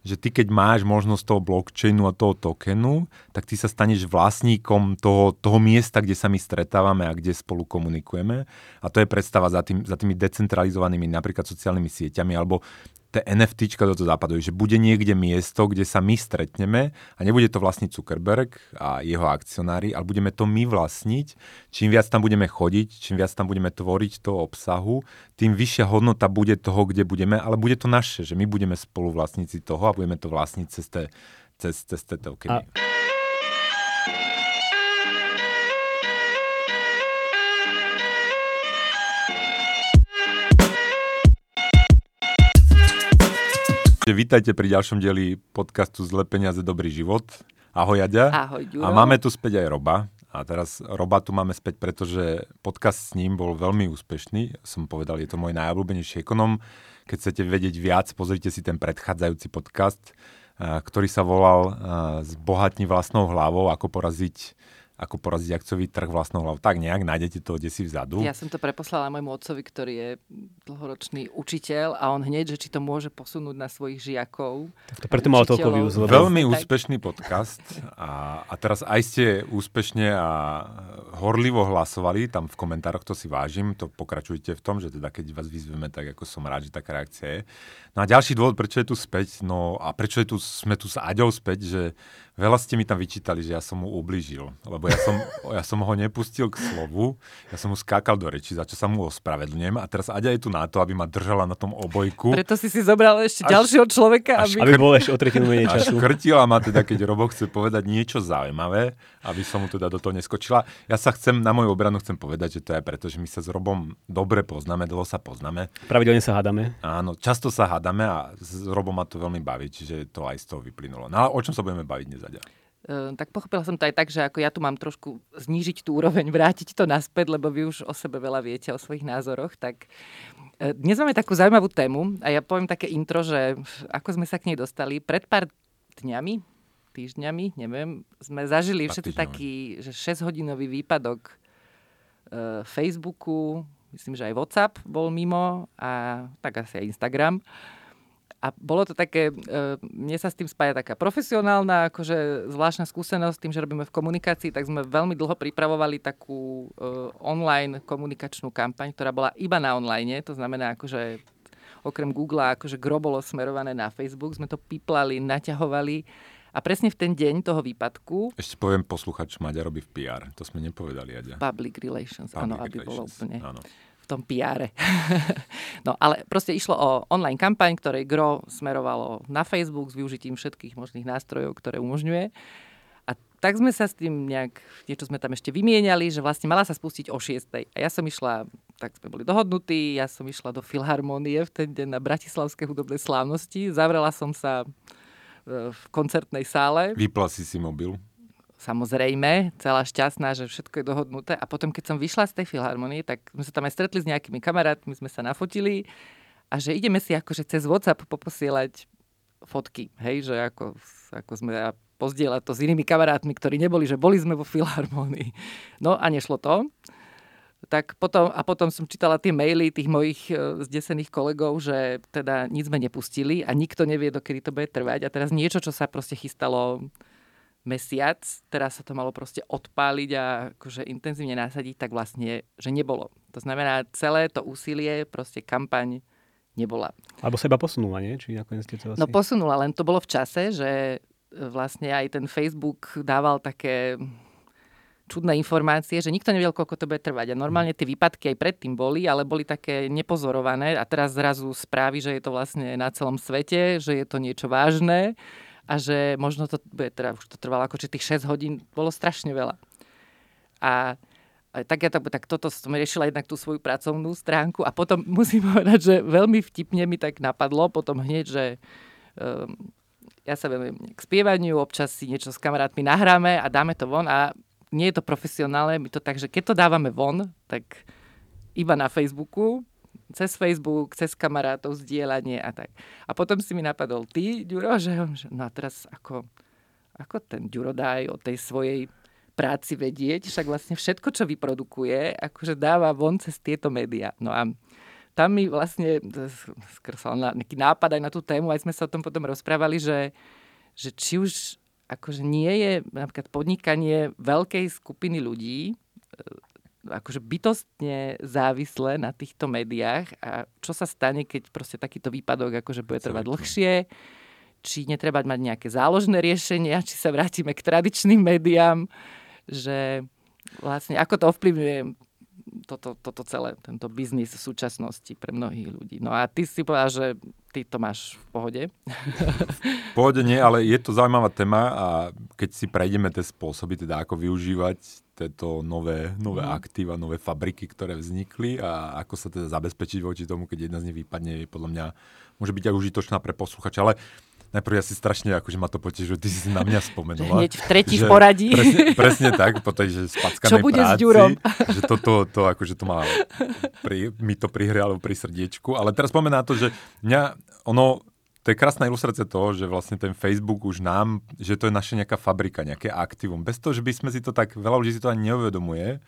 že ty keď máš možnosť toho blockchainu a toho tokenu, tak ty sa staneš vlastníkom toho, toho miesta, kde sa my stretávame a kde spolu komunikujeme. A to je predstava za, tým, za tými decentralizovanými napríklad sociálnymi sieťami alebo tie NFTčka do toho západu, že bude niekde miesto, kde sa my stretneme a nebude to vlastniť Zuckerberg a jeho akcionári, ale budeme to my vlastniť. Čím viac tam budeme chodiť, čím viac tam budeme tvoriť toho obsahu, tým vyššia hodnota bude toho, kde budeme, ale bude to naše, že my budeme spoluvlastníci toho a budeme to vlastniť cez tie, cez, cez tie. A... Vítajte pri ďalšom dieli podcastu Zle peniaze, dobrý život. Ahoj, Jaďa. Ahoj, Ďuro. A máme tu späť aj Roba. A teraz Roba tu máme späť, pretože podcast s ním bol veľmi úspešný. Som povedal, je to môj najobľúbenejší ekonom. Keď chcete vedieť viac, pozrite si ten predchádzajúci podcast, ktorý sa volal Zbohatni vlastnou hlavou, ako poraziť ako poraziť akciový trh vlastnou hlavou. Tak nejak, nájdete to kde si vzadu. Ja som to preposlala môjmu otcovi, ktorý je dlhoročný učiteľ a on hneď, že či to môže posunúť na svojich žiakov. Tak to preto mal toľko views. Lebo... Veľmi tak... úspešný podcast a, a teraz aj ste úspešne a horlivo hlasovali, tam v komentároch to si vážim, to pokračujte v tom, že teda keď vás vyzveme, tak ako som rád, že taká reakcia je. No a ďalší dôvod, prečo je tu späť, no a prečo je tu, sme tu s Aďou späť, že Veľa ste mi tam vyčítali, že ja som mu ubližil, lebo ja som, ja som ho nepustil k slovu, ja som mu skákal do reči, za čo sa mu ospravedlňujem a teraz Aďa je tu na to, aby ma držala na tom obojku. Preto si si zobral ešte až, ďalšieho človeka. Až, aby... aby bol ešte o tretinu menej času. Krtila ma teda, keď Robo chce povedať niečo zaujímavé, aby som mu teda do toho neskočila. Ja sa chcem, na moju obranu chcem povedať, že to je preto, že my sa s Robom dobre poznáme, dlho sa poznáme. Pravidelne sa hádame. Áno, často sa hádame a s Robom ma to veľmi baví, čiže to aj z toho vyplynulo. No a o čom sa budeme baviť dnes, Aďa? Uh, tak pochopila som to aj tak, že ako ja tu mám trošku znížiť tú úroveň, vrátiť to naspäť, lebo vy už o sebe veľa viete, o svojich názoroch. Tak uh, dnes máme takú zaujímavú tému a ja poviem také intro, že ako sme sa k nej dostali. Pred pár dňami, týždňami, neviem, sme zažili všetci taký, že 6-hodinový výpadok uh, Facebooku, myslím, že aj WhatsApp bol mimo a tak asi aj Instagram. A bolo to také, e, mne sa s tým spája taká profesionálna, akože zvláštna skúsenosť tým, že robíme v komunikácii, tak sme veľmi dlho pripravovali takú e, online komunikačnú kampaň, ktorá bola iba na online, to znamená akože okrem Google, akože gro bolo smerované na Facebook, sme to piplali, naťahovali a presne v ten deň toho výpadku... Ešte poviem posluchač, Maďa robí v PR, to sme nepovedali, Aďa. Public relations, Public áno, aby relations, bolo úplne... Áno tom PR. no ale proste išlo o online kampaň, ktorej gro smerovalo na Facebook s využitím všetkých možných nástrojov, ktoré umožňuje. A tak sme sa s tým nejak, niečo sme tam ešte vymieniali, že vlastne mala sa spustiť o 6. A ja som išla, tak sme boli dohodnutí, ja som išla do Filharmonie v ten deň na Bratislavskej hudobnej slávnosti. Zavrela som sa e, v koncertnej sále. Vypla si si mobil samozrejme, celá šťastná, že všetko je dohodnuté. A potom, keď som vyšla z tej filharmonie, tak sme sa tam aj stretli s nejakými kamarátmi, sme sa nafotili a že ideme si akože cez WhatsApp poposielať fotky, hej, že ako, ako sme a pozdieľať to s inými kamarátmi, ktorí neboli, že boli sme vo filharmonii. No a nešlo to. Tak potom, a potom som čítala tie maily tých mojich e, zdesených kolegov, že teda nič sme nepustili a nikto nevie, dokedy to bude trvať. A teraz niečo, čo sa proste chystalo mesiac, teraz sa to malo proste odpáliť a akože intenzívne nasadiť, tak vlastne, že nebolo. To znamená, celé to úsilie, proste kampaň nebola. Alebo sa iba posunula, nie? Či nakoniec ste to asi... No posunula, len to bolo v čase, že e, vlastne aj ten Facebook dával také čudné informácie, že nikto nevedel, koľko to bude trvať. A normálne tie výpadky aj predtým boli, ale boli také nepozorované a teraz zrazu správy, že je to vlastne na celom svete, že je to niečo vážne a že možno to bude, teda už to trvalo ako či tých 6 hodín, bolo strašne veľa. A tak ja to, tak toto som riešila jednak tú svoju pracovnú stránku a potom musím povedať, že veľmi vtipne mi tak napadlo potom hneď, že um, ja sa venujem k spievaniu, občas si niečo s kamarátmi nahráme a dáme to von a nie je to profesionálne, my to tak, že keď to dávame von, tak iba na Facebooku, cez Facebook, cez kamarátov, zdieľanie a tak. A potom si mi napadol ty, Ďuro, že no a teraz ako, ako ten Ďuro dá aj o tej svojej práci vedieť, však vlastne všetko, čo vyprodukuje, akože dáva von cez tieto médiá. No a tam mi vlastne skrsal nejaký nápad aj na tú tému, aj sme sa o tom potom rozprávali, že, že či už akože nie je napríklad podnikanie veľkej skupiny ľudí akože bytostne závislé na týchto médiách. A čo sa stane, keď proste takýto výpadok akože bude trvať dlhšie, či netreba mať nejaké záložné riešenia, či sa vrátime k tradičným médiám, že vlastne ako to ovplyvňuje toto, toto celé, tento biznis v súčasnosti pre mnohých ľudí. No a ty si povedal, že ty to máš v pohode. V pohode nie, ale je to zaujímavá téma a keď si prejdeme tie spôsoby, teda ako využívať tieto nové, nové mm. aktíva, nové fabriky, ktoré vznikli a ako sa teda zabezpečiť voči tomu, keď jedna z nich vypadne, podľa mňa môže byť aj užitočná pre posluchača. Ale najprv ja si strašne, akože ma to potešilo, že ty si na mňa spomenula. Hneď v tretí v poradí. Presne, presne tak, po tej že spackanej Čo bude práci, s Ďurom? že to, to, to, akože to má, pri, mi to prihrialo pri srdiečku. Ale teraz spomená to, že mňa, ono, to je krásna ilustrácia toho, že vlastne ten Facebook už nám, že to je naša nejaká fabrika, nejaké aktivum. Bez toho, že by sme si to tak, veľa ľudí si to ani neuvedomuje,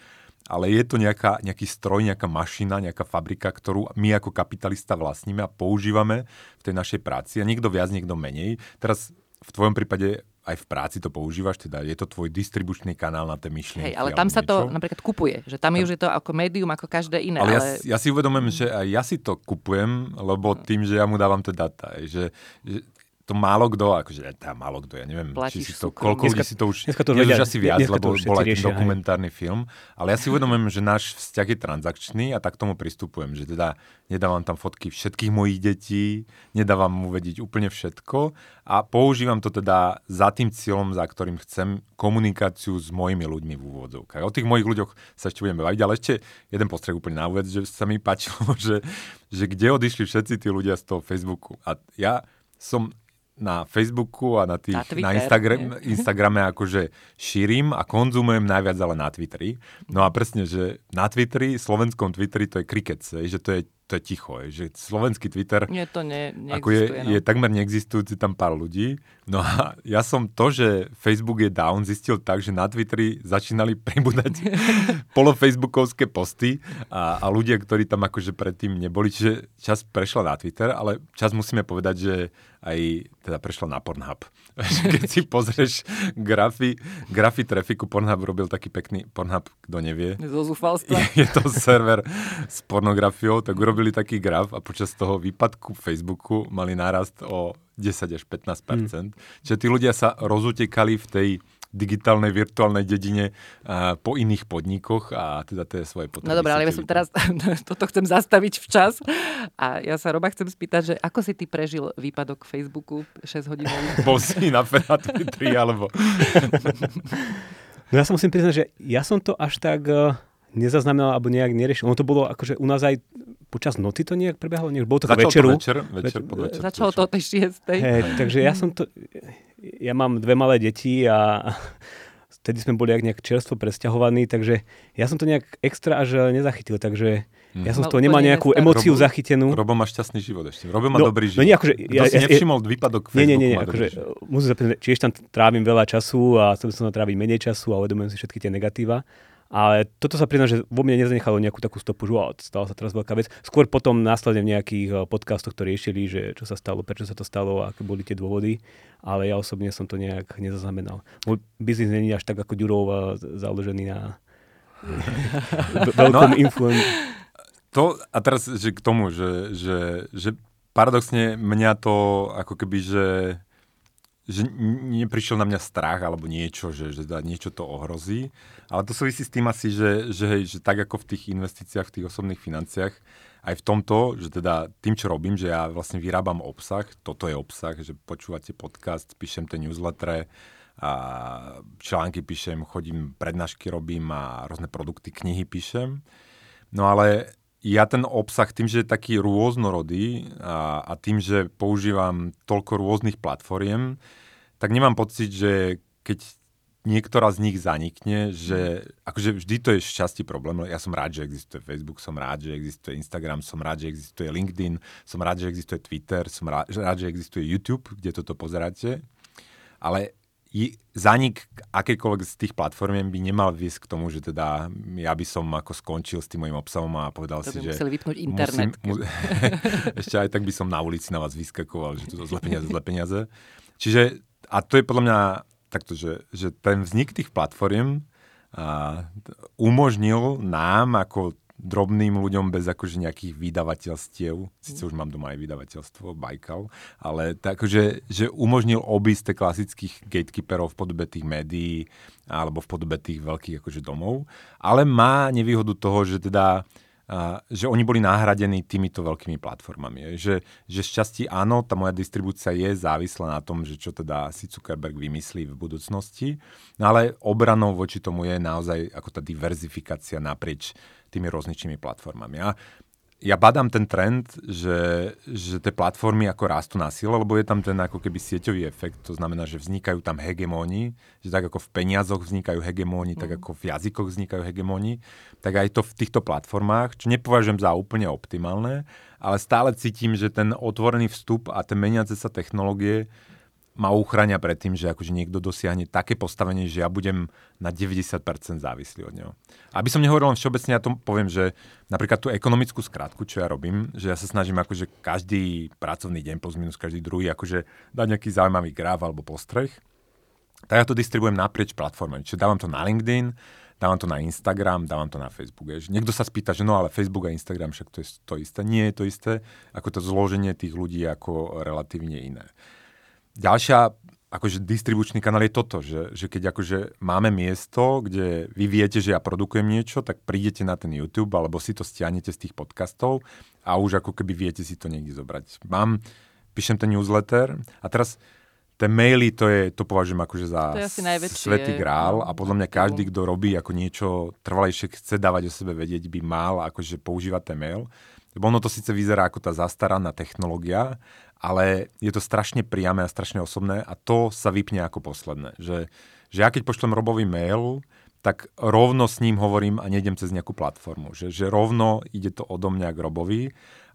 ale je to nejaká, nejaký stroj, nejaká mašina, nejaká fabrika, ktorú my ako kapitalista vlastníme a používame v tej našej práci a niekto viac, niekto menej. Teraz v tvojom prípade aj v práci to používaš, teda je to tvoj distribučný kanál na tie myšlienky. Hej, ale tam sa niečo. to napríklad kupuje, že tam, tam už je to ako médium, ako každé iné. Ale, ale... Ja, ja si uvedomujem, že aj ja si to kupujem, lebo tým, že ja mu dávam tie data, že, že to málo kto, akože tá málo kto, ja neviem, Platíš či si to, koľko ľudí si to už, dneska to vedia, už asi viac, lebo bol aj riešia, dokumentárny hej. film, ale ja si uvedomujem, že náš vzťah je transakčný a tak tomu pristupujem, že teda nedávam tam fotky všetkých mojich detí, nedávam mu vedieť úplne všetko a používam to teda za tým cieľom, za ktorým chcem komunikáciu s mojimi ľuďmi v úvodzovkách. O tých mojich ľuďoch sa ešte budeme baviť, ale ešte jeden postreh úplne na úved, že sa mi páčilo, že, že kde odišli všetci tí ľudia z toho Facebooku. A ja som na Facebooku a na, tých, na, Twitter, na Instagram, Instagrame akože šírim a konzumujem najviac ale na Twitteri. No a presne, že na Twitteri, slovenskom Twitteri to je kriket, že to je to je ticho, je, že slovenský Twitter Nie, to ne, ako je, no. je takmer neexistujúci tam pár ľudí. No a ja som to, že Facebook je down, zistil tak, že na Twitteri začínali pribúdať polofacebookovské posty a, a ľudia, ktorí tam akože predtým neboli, čiže čas prešla na Twitter, ale čas musíme povedať, že aj teda prešla na Pornhub. Keď si pozrieš grafy, grafy trafiku, Pornhub robil taký pekný, Pornhub, kto nevie. Zo Je, je to server s pornografiou, tak urobil urobili taký graf a počas toho výpadku Facebooku mali nárast o 10 až 15 mm. Čiže tí ľudia sa rozutekali v tej digitálnej virtuálnej dedine a po iných podnikoch a teda tie svoje potreby. No dobré, ale ja som teraz, toto chcem zastaviť včas a ja sa Roba chcem spýtať, že ako si ty prežil výpadok Facebooku 6 hodín? Bol si na Twitteri alebo... No ja sa musím priznať, že ja som to až tak uh, nezaznamenal alebo nejak neriešil. Ono to bolo akože u nás aj počas noci to nejak prebehlo? Nech bolo to Začal večeru. To večer, večer, večer, Začalo to o tej šiestej. Hey, takže ja som to... Ja mám dve malé deti a vtedy sme boli nejak čerstvo presťahovaní, takže ja som to nejak extra až nezachytil, takže ja som z toho nemal nejakú emóciu Robo, zachytenú. Robo má šťastný život ešte. Robo má no, dobrý život. No nie, akože, ja, ja, si nevšimol výpadok nie, nie, nie, nie akože, musím sa či ešte tam trávim veľa času a chcel som tam tráviť menej času a uvedomujem si všetky tie negatíva. Ale toto sa priznám, že vo mne nezanechalo nejakú takú stopu, že stala sa teraz veľká vec. Skôr potom následne v nejakých eh, podcastoch to riešili, že čo sa stalo, prečo sa to stalo, aké boli tie dôvody. Ale ja osobne som to nejak nezaznamenal. Môj biznis není až tak ako Ďurov eh, založený na veľkom no, influen. To, a teraz že k tomu, že, že, že paradoxne mňa to ako keby, že že neprišiel na mňa strach alebo niečo, že, že niečo to ohrozí. Ale to súvisí s tým asi, že, že, hej, že tak ako v tých investíciách, v tých osobných financiách, aj v tomto, že teda tým, čo robím, že ja vlastne vyrábam obsah, toto je obsah, že počúvate podcast, píšem tie newsletter, a články píšem, chodím, prednášky robím a rôzne produkty, knihy píšem. No ale ja ten obsah tým, že je taký rôznorodý a, a tým, že používam toľko rôznych platformiem, tak nemám pocit, že keď niektorá z nich zanikne, že akože vždy to je šťastí problém. Ja som rád, že existuje Facebook, som rád, že existuje Instagram, som rád, že existuje LinkedIn, som rád, že existuje Twitter, som rád, rád že existuje YouTube, kde toto pozeráte. Ale zanik akýkoľvek z tých platform by nemal viesť k tomu, že teda ja by som ako skončil s tým mojim obsahom a povedal To si, by že... museli vypnúť internet. Musím, mu, ešte aj tak by som na ulici na vás vyskakoval, že tu zle peniaze, zle peniaze. Čiže, a to je podľa mňa takto, že, že ten vznik tých platform a, umožnil nám ako drobným ľuďom bez akože nejakých vydavateľstiev, síce už mám doma aj vydavateľstvo, Baikal, ale tak, že, umožnil obísť klasických gatekeeperov v podobe tých médií alebo v podobe tých veľkých akože domov, ale má nevýhodu toho, že teda že oni boli nahradení týmito veľkými platformami. Že, že šťastí áno, tá moja distribúcia je závislá na tom, že čo teda si Zuckerberg vymyslí v budúcnosti, no ale obranou voči tomu je naozaj ako tá diverzifikácia naprieč tými rôzničnými platformami. A ja badám ten trend, že, že tie platformy ako rastú na sile, lebo je tam ten ako keby sieťový efekt, to znamená, že vznikajú tam hegemóni, že tak ako v peniazoch vznikajú hegemóni, mm. tak ako v jazykoch vznikajú hegemóni, tak aj to v týchto platformách, čo nepovažujem za úplne optimálne, ale stále cítim, že ten otvorený vstup a tie meniace sa technológie ma uchráňa pred tým, že akože niekto dosiahne také postavenie, že ja budem na 90% závislý od neho. Aby som nehovoril len všeobecne, ja to poviem, že napríklad tú ekonomickú skratku, čo ja robím, že ja sa snažím akože každý pracovný deň plus minus každý druhý akože dať nejaký zaujímavý graf alebo postreh, tak ja to distribujem naprieč platformami. Čiže dávam to na LinkedIn, dávam to na Instagram, dávam to na Facebook. Je. Niekto sa spýta, že no ale Facebook a Instagram však to je to isté. Nie je to isté, ako to zloženie tých ľudí ako relatívne iné. Ďalšia akože distribučný kanál je toto, že, že keď akože máme miesto, kde vy viete, že ja produkujem niečo, tak prídete na ten YouTube alebo si to stiahnete z tých podcastov a už ako keby viete si to niekde zobrať. Mám, píšem ten newsletter a teraz tie maily, to, je, to považujem akože za svetý grál a podľa mňa každý, kto robí ako niečo trvalejšie, chce dávať o sebe vedieť, by mal akože používať ten mail. Lebo ono to síce vyzerá ako tá zastaraná technológia, ale je to strašne priame a strašne osobné a to sa vypne ako posledné. Že, že ja keď pošlem Robový mail, tak rovno s ním hovorím a nejdem cez nejakú platformu. Že, že rovno ide to odo mňa k Robovi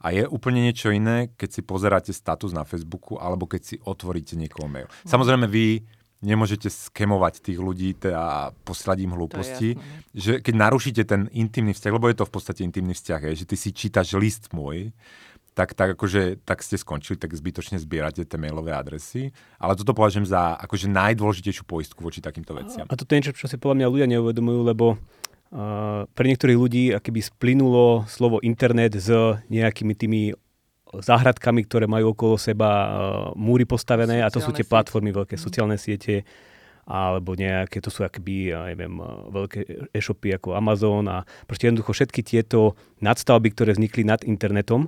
a je úplne niečo iné, keď si pozeráte status na Facebooku alebo keď si otvoríte niekoho mail. No. Samozrejme vy nemôžete skemovať tých ľudí a posielať im hlúposti. Že keď narušíte ten intimný vzťah, lebo je to v podstate intimný vzťah, je, že ty si čítaš list môj, tak, tak, akože, tak ste skončili, tak zbytočne zbierate tie mailové adresy. Ale toto považujem za akože najdôležitejšiu poistku voči takýmto veciam. A toto je niečo, čo si podľa mňa ľudia neuvedomujú, lebo uh, pre niektorých ľudí akoby splynulo slovo internet s nejakými tými záhradkami, ktoré majú okolo seba uh, múry postavené sociálne a to sú tie siete. platformy, veľké mm. sociálne siete alebo nejaké, to sú akoby, ja neviem, veľké e-shopy ako Amazon a proste jednoducho všetky tieto nadstavby, ktoré vznikli nad internetom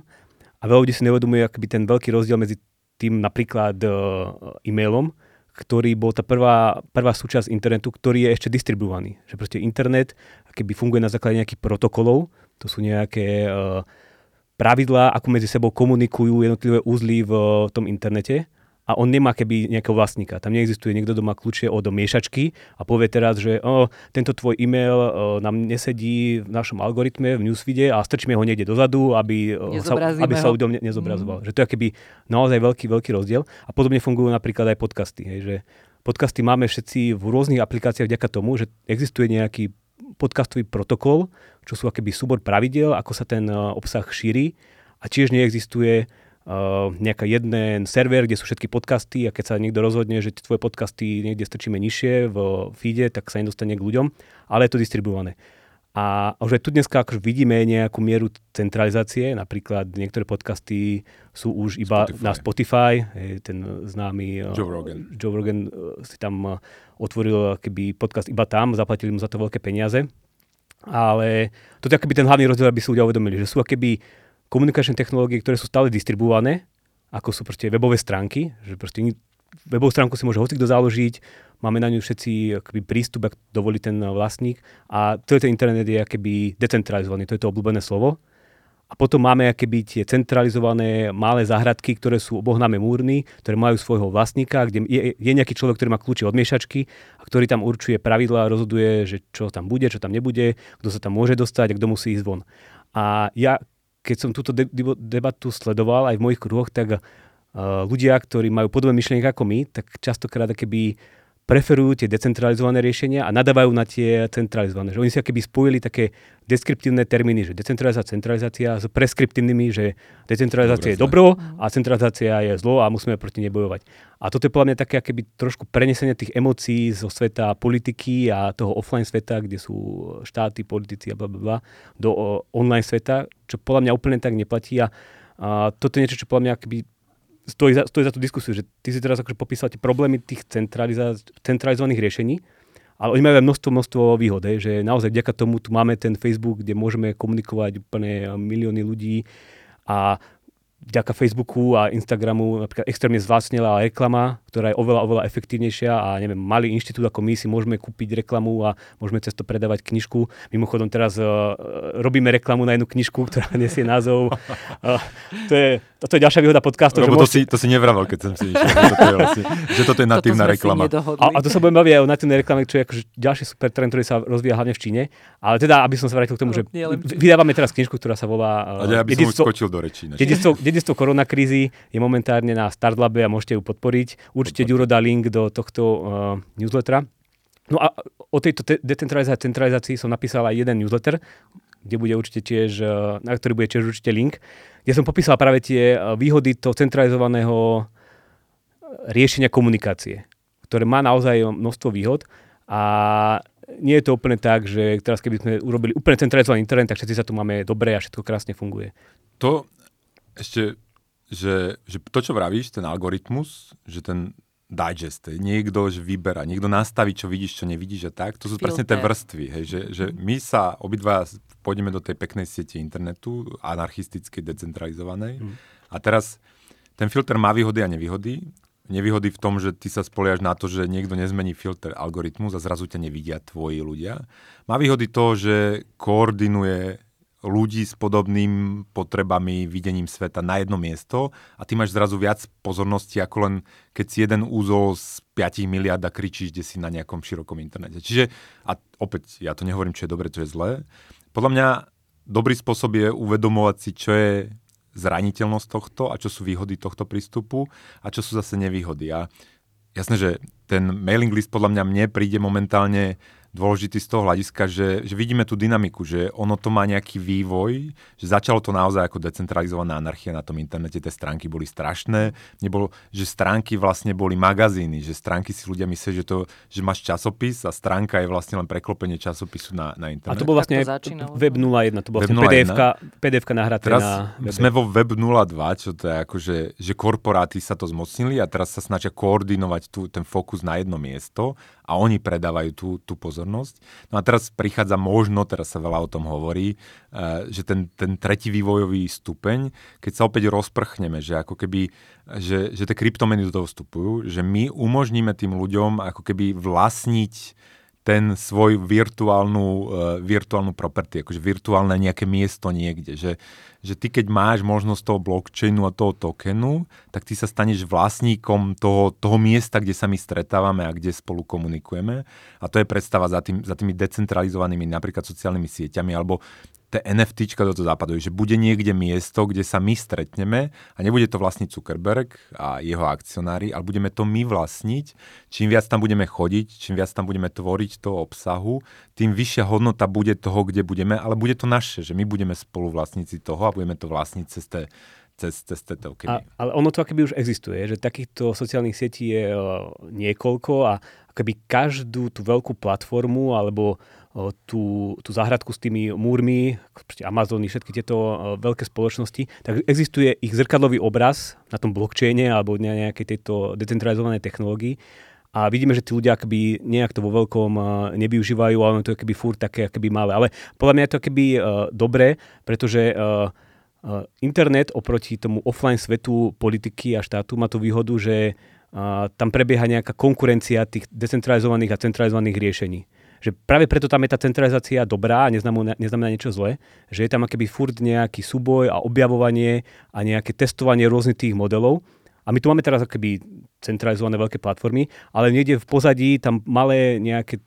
a veľa ľudí si neuvedomuje akoby ten veľký rozdiel medzi tým napríklad uh, e-mailom, ktorý bol tá prvá, prvá súčasť internetu, ktorý je ešte distribuovaný. Že proste internet keby funguje na základe nejakých protokolov, to sú nejaké uh, pravidlá, ako medzi sebou komunikujú jednotlivé úzly v uh, tom internete a on nemá keby nejakého vlastníka. Tam neexistuje niekto, kto má kľúče od miešačky a povie teraz, že o, tento tvoj e-mail o, nám nesedí v našom algoritme, v newsfeede a strčíme ho niekde dozadu, aby sa, aby sa ľuďom ne, nezobrazoval. Mm. Že to je keby naozaj veľký, veľký rozdiel. A podobne fungujú napríklad aj podcasty. Hej, že podcasty máme všetci v rôznych aplikáciách vďaka tomu, že existuje nejaký podcastový protokol, čo sú akéby súbor pravidel, ako sa ten obsah šíri a tiež neexistuje uh, nejaká jeden server, kde sú všetky podcasty a keď sa niekto rozhodne, že tvoje podcasty niekde strčíme nižšie v feede, tak sa nedostane k ľuďom, ale je to distribuované. A už aj tu dneska akože vidíme nejakú mieru centralizácie, napríklad niektoré podcasty sú už iba Spotify. na Spotify, ten známy Joe Rogan, Joe Rogan si tam otvoril keby podcast iba tam, zaplatili mu za to veľké peniaze. Ale toto je akoby ten hlavný rozdiel, aby si ľudia uvedomili, že sú akoby komunikačné technológie, ktoré sú stále distribuované, ako sú proste webové stránky, že proste webovú stránku si môže hocikto založiť, máme na ňu všetci akoby, prístup, ak dovolí ten vlastník a je ten internet je akoby decentralizovaný, to je to obľúbené slovo. A potom máme akéby tie centralizované malé záhradky, ktoré sú obohnáme múrny, ktoré majú svojho vlastníka, kde je, je nejaký človek, ktorý má kľúče od miešačky a ktorý tam určuje pravidlá a rozhoduje, že čo tam bude, čo tam nebude, kto sa tam môže dostať a kto musí ísť von. A ja keď som túto de- debatu sledoval aj v mojich kruhoch, tak uh, ľudia, ktorí majú podobné myšlienky ako my, tak častokrát keby preferujú tie decentralizované riešenia a nadávajú na tie centralizované. Že oni si keby spojili také deskriptívne termíny, že decentralizácia, centralizácia s preskriptívnymi, že decentralizácia Dobre, je dobro a centralizácia je zlo a musíme proti nej bojovať. A toto je podľa mňa také keby trošku prenesenie tých emócií zo sveta politiky a toho offline sveta, kde sú štáty, politici a bla, bla, bla do online sveta, čo podľa mňa úplne tak neplatí a, a toto je niečo, čo podľa mňa keby stojí za, stojí za tú diskusiu, že ty si teraz akože popísal tie problémy tých centralizovaných riešení, ale oni majú aj množstvo, množstvo výhod, že naozaj vďaka tomu tu máme ten Facebook, kde môžeme komunikovať úplne milióny ľudí a vďaka Facebooku a Instagramu napríklad extrémne zvlastnila reklama, ktorá je oveľa, oveľa efektívnejšia a neviem, malý inštitút ako my si môžeme kúpiť reklamu a môžeme cez to predávať knižku. Mimochodom teraz uh, robíme reklamu na jednu knižku, ktorá nesie názov. Uh, to, je, to je ďalšia výhoda podcastu. Lebo to, môžete... si, to si nevravel, keď som si išiel, že toto je, vlastne, že toto je natívna toto reklama. A, a, to sa budeme baviť aj o natívnej reklame, čo je akože ďalší super trend, ktorý sa rozvíja hlavne v Číne. Ale teda, aby som sa vrátil k tomu, no, že vydávame teraz knižku, ktorá sa volá... Uh, a ja by som skočil do rečí. Dedictvo, dedictvo koronakrízy je momentárne na Startlabe a môžete ju podporiť. Určite Ďuro dá link do tohto uh, newslettera. No a o tejto te- decentralizácii centralizácii som napísal aj jeden newsletter, kde bude určite tiež, uh, na ktorý bude tiež určite link, kde som popísal práve tie uh, výhody toho centralizovaného riešenia komunikácie, ktoré má naozaj množstvo výhod a nie je to úplne tak, že teraz keby sme urobili úplne centralizovaný internet, tak všetci sa tu máme dobre a všetko krásne funguje. To ešte že, že to, čo vravíš, ten algoritmus, že ten digest, niekto že vyberá, niekto nastaví, čo vidíš, čo nevidíš a tak, to sú Filter. presne tie vrstvy, hej, že, že my sa obidva pôjdeme do tej peknej siete internetu, anarchistickej, decentralizovanej mm. a teraz ten filter má výhody a nevýhody. Nevýhody v tom, že ty sa spoliaš na to, že niekto nezmení filter algoritmus a zrazu ťa nevidia tvoji ľudia. Má výhody to, že koordinuje ľudí s podobným potrebami, videním sveta na jedno miesto a ty máš zrazu viac pozornosti, ako len keď si jeden úzol z 5 miliard a kričíš, kde si na nejakom širokom internete. Čiže, a opäť, ja to nehovorím, čo je dobre, čo je zlé. Podľa mňa dobrý spôsob je uvedomovať si, čo je zraniteľnosť tohto a čo sú výhody tohto prístupu a čo sú zase nevýhody. A jasné, že ten mailing list podľa mňa mne príde momentálne dôležitý z toho hľadiska, že, že vidíme tú dynamiku, že ono to má nejaký vývoj, že začalo to naozaj ako decentralizovaná anarchia na tom internete, tie stránky boli strašné, nebolo, že stránky vlastne boli magazíny, že stránky si ľudia myslia, že, to, že máš časopis a stránka je vlastne len preklopenie časopisu na, na internet. A to bol vlastne to web 01, to bol vlastne pdf pdf nahraté teraz na webe. sme vo web 02, čo to je ako, že, že korporáty sa to zmocnili a teraz sa snažia koordinovať tú, ten fokus na jedno miesto a oni predávajú tú, tú pozornosť. No a teraz prichádza možno, teraz sa veľa o tom hovorí, uh, že ten, ten tretí vývojový stupeň, keď sa opäť rozprchneme, že ako keby, že, že tie kryptomeny do toho vstupujú, že my umožníme tým ľuďom ako keby vlastniť ten svoj virtuálnu, uh, virtuálnu property, akože virtuálne nejaké miesto niekde. Že, že ty keď máš možnosť toho blockchainu a toho tokenu, tak ty sa staneš vlastníkom toho, toho miesta, kde sa my stretávame a kde spolu komunikujeme. A to je predstava za, tým, za tými decentralizovanými napríklad sociálnymi sieťami alebo tie NFTčka do toho západu, že bude niekde miesto, kde sa my stretneme a nebude to vlastniť Zuckerberg a jeho akcionári, ale budeme to my vlastniť. Čím viac tam budeme chodiť, čím viac tam budeme tvoriť toho obsahu, tým vyššia hodnota bude toho, kde budeme, ale bude to naše, že my budeme spoluvlastníci toho a budeme to vlastniť cez tie cez, cez. A, ale ono to akoby už existuje, že takýchto sociálnych sietí je uh, niekoľko a akoby každú tú veľkú platformu alebo tú, tú záhradku s tými múrmi, Amazony, všetky tieto veľké spoločnosti, tak existuje ich zrkadlový obraz na tom blockchaine alebo na nejakej tejto decentralizovanej technológii. A vidíme, že tí ľudia akoby nejak to vo veľkom nevyužívajú, ale to je akoby furt také akoby malé. Ale podľa mňa je to uh, dobré, pretože uh, internet oproti tomu offline svetu politiky a štátu má tú výhodu, že tam prebieha nejaká konkurencia tých decentralizovaných a centralizovaných riešení že práve preto tam je tá centralizácia dobrá a neznamená, neznamená niečo zlé, že je tam akéby furt nejaký súboj a objavovanie a nejaké testovanie rôznych tých modelov. A my tu máme teraz akoby centralizované veľké platformy, ale niekde v pozadí tam malé nejaké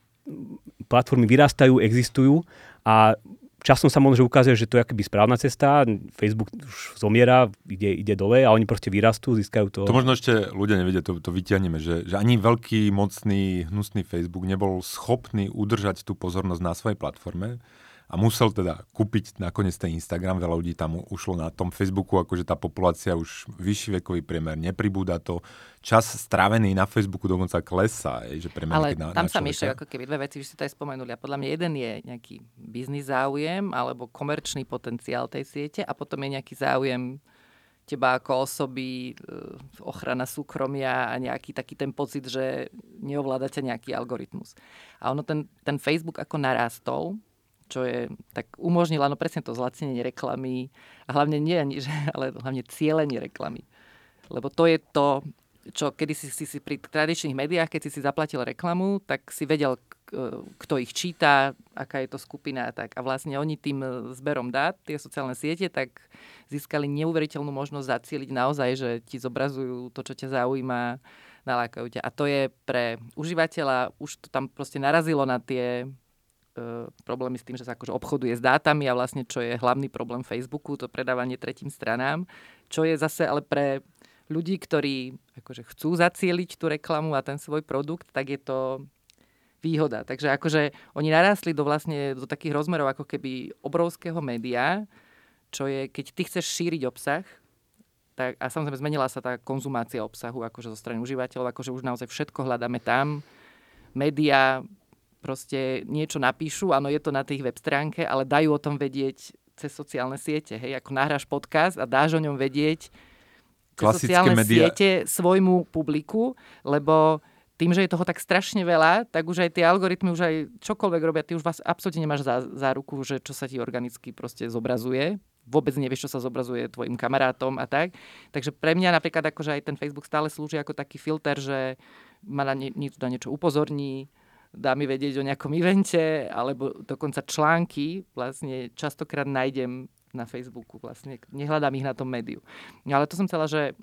platformy vyrastajú, existujú a časom sa možno ukazuje, že to je akoby správna cesta, Facebook už zomiera, ide, ide dole a oni proste vyrastú, získajú to. To možno ešte ľudia nevedia, to, to vyťahneme, že, že ani veľký, mocný, hnusný Facebook nebol schopný udržať tú pozornosť na svojej platforme a musel teda kúpiť nakoniec ten Instagram, veľa ľudí tam ušlo na tom Facebooku, akože tá populácia už vyšší vekový priemer, nepribúda to, čas strávený na Facebooku dokonca klesá. Je, že priemer, Ale na, tam na sa myšľajú ako keby dve veci, že si to aj spomenuli. A podľa mňa jeden je nejaký biznis záujem alebo komerčný potenciál tej siete a potom je nejaký záujem teba ako osoby, e, ochrana súkromia a nejaký taký ten pocit, že neovládate nejaký algoritmus. A ono ten, ten Facebook ako narastol, čo je, tak umožnila no presne to zlacnenie reklamy a hlavne nie, že, ale hlavne cieľenie reklamy. Lebo to je to, čo kedy si, si, si pri tradičných médiách, keď si si zaplatil reklamu, tak si vedel, kto ich číta, aká je to skupina. Tak. A vlastne oni tým zberom dát, tie sociálne siete, tak získali neuveriteľnú možnosť zacieliť naozaj, že ti zobrazujú to, čo ťa zaujíma, nalákajú ťa. A to je pre užívateľa, už to tam proste narazilo na tie E, problémy s tým, že sa akože obchoduje s dátami a vlastne čo je hlavný problém Facebooku, to predávanie tretím stranám, čo je zase ale pre ľudí, ktorí akože chcú zacieliť tú reklamu a ten svoj produkt, tak je to výhoda. Takže akože oni narastli do vlastne do takých rozmerov ako keby obrovského média, čo je, keď ty chceš šíriť obsah, tak, a samozrejme zmenila sa tá konzumácia obsahu akože zo strany užívateľov, akože už naozaj všetko hľadáme tam. Média proste niečo napíšu, áno, je to na tých web stránke, ale dajú o tom vedieť cez sociálne siete. Hej, ako nahráš podcast a dáš o ňom vedieť cez sociálne media... siete svojmu publiku, lebo tým, že je toho tak strašne veľa, tak už aj tie algoritmy, už aj čokoľvek robia, ty už vás absolútne nemáš za, za ruku, že čo sa ti organicky proste zobrazuje. Vôbec nevieš, čo sa zobrazuje tvojim kamarátom a tak. Takže pre mňa napríklad akože aj ten Facebook stále slúži ako taký filter, že ma na, nie, na niečo upozorní, dá mi vedieť o nejakom evente, alebo dokonca články vlastne častokrát nájdem na Facebooku, vlastne nehľadám ich na tom médiu. Ale to som chcela, že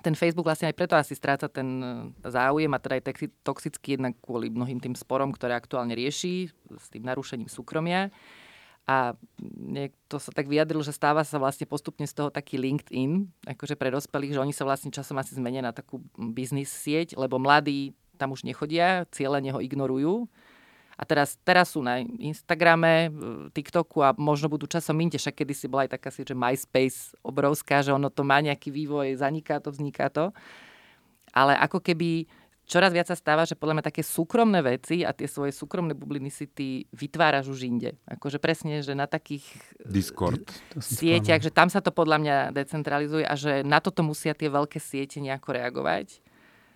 ten Facebook vlastne aj preto asi stráca ten e, záujem a teda aj toxický jednak kvôli mnohým tým sporom, ktoré aktuálne rieši s tým narušením súkromia. A niekto sa tak vyjadril, že stáva sa vlastne postupne z toho taký LinkedIn, akože pre dospelých, že oni sa vlastne časom asi zmenia na takú biznis sieť, lebo mladí tam už nechodia, cieľene ho ignorujú. A teraz, teraz sú na Instagrame, TikToku a možno budú časom inde, však kedy si bola aj taká si, že MySpace obrovská, že ono to má nejaký vývoj, zaniká to, vzniká to. Ale ako keby čoraz viac sa stáva, že podľa mňa také súkromné veci a tie svoje súkromné bubliny si ty vytváraš už inde. Akože presne, že na takých Discord. sieťach, že tam sa to podľa mňa decentralizuje a že na toto musia tie veľké siete nejako reagovať.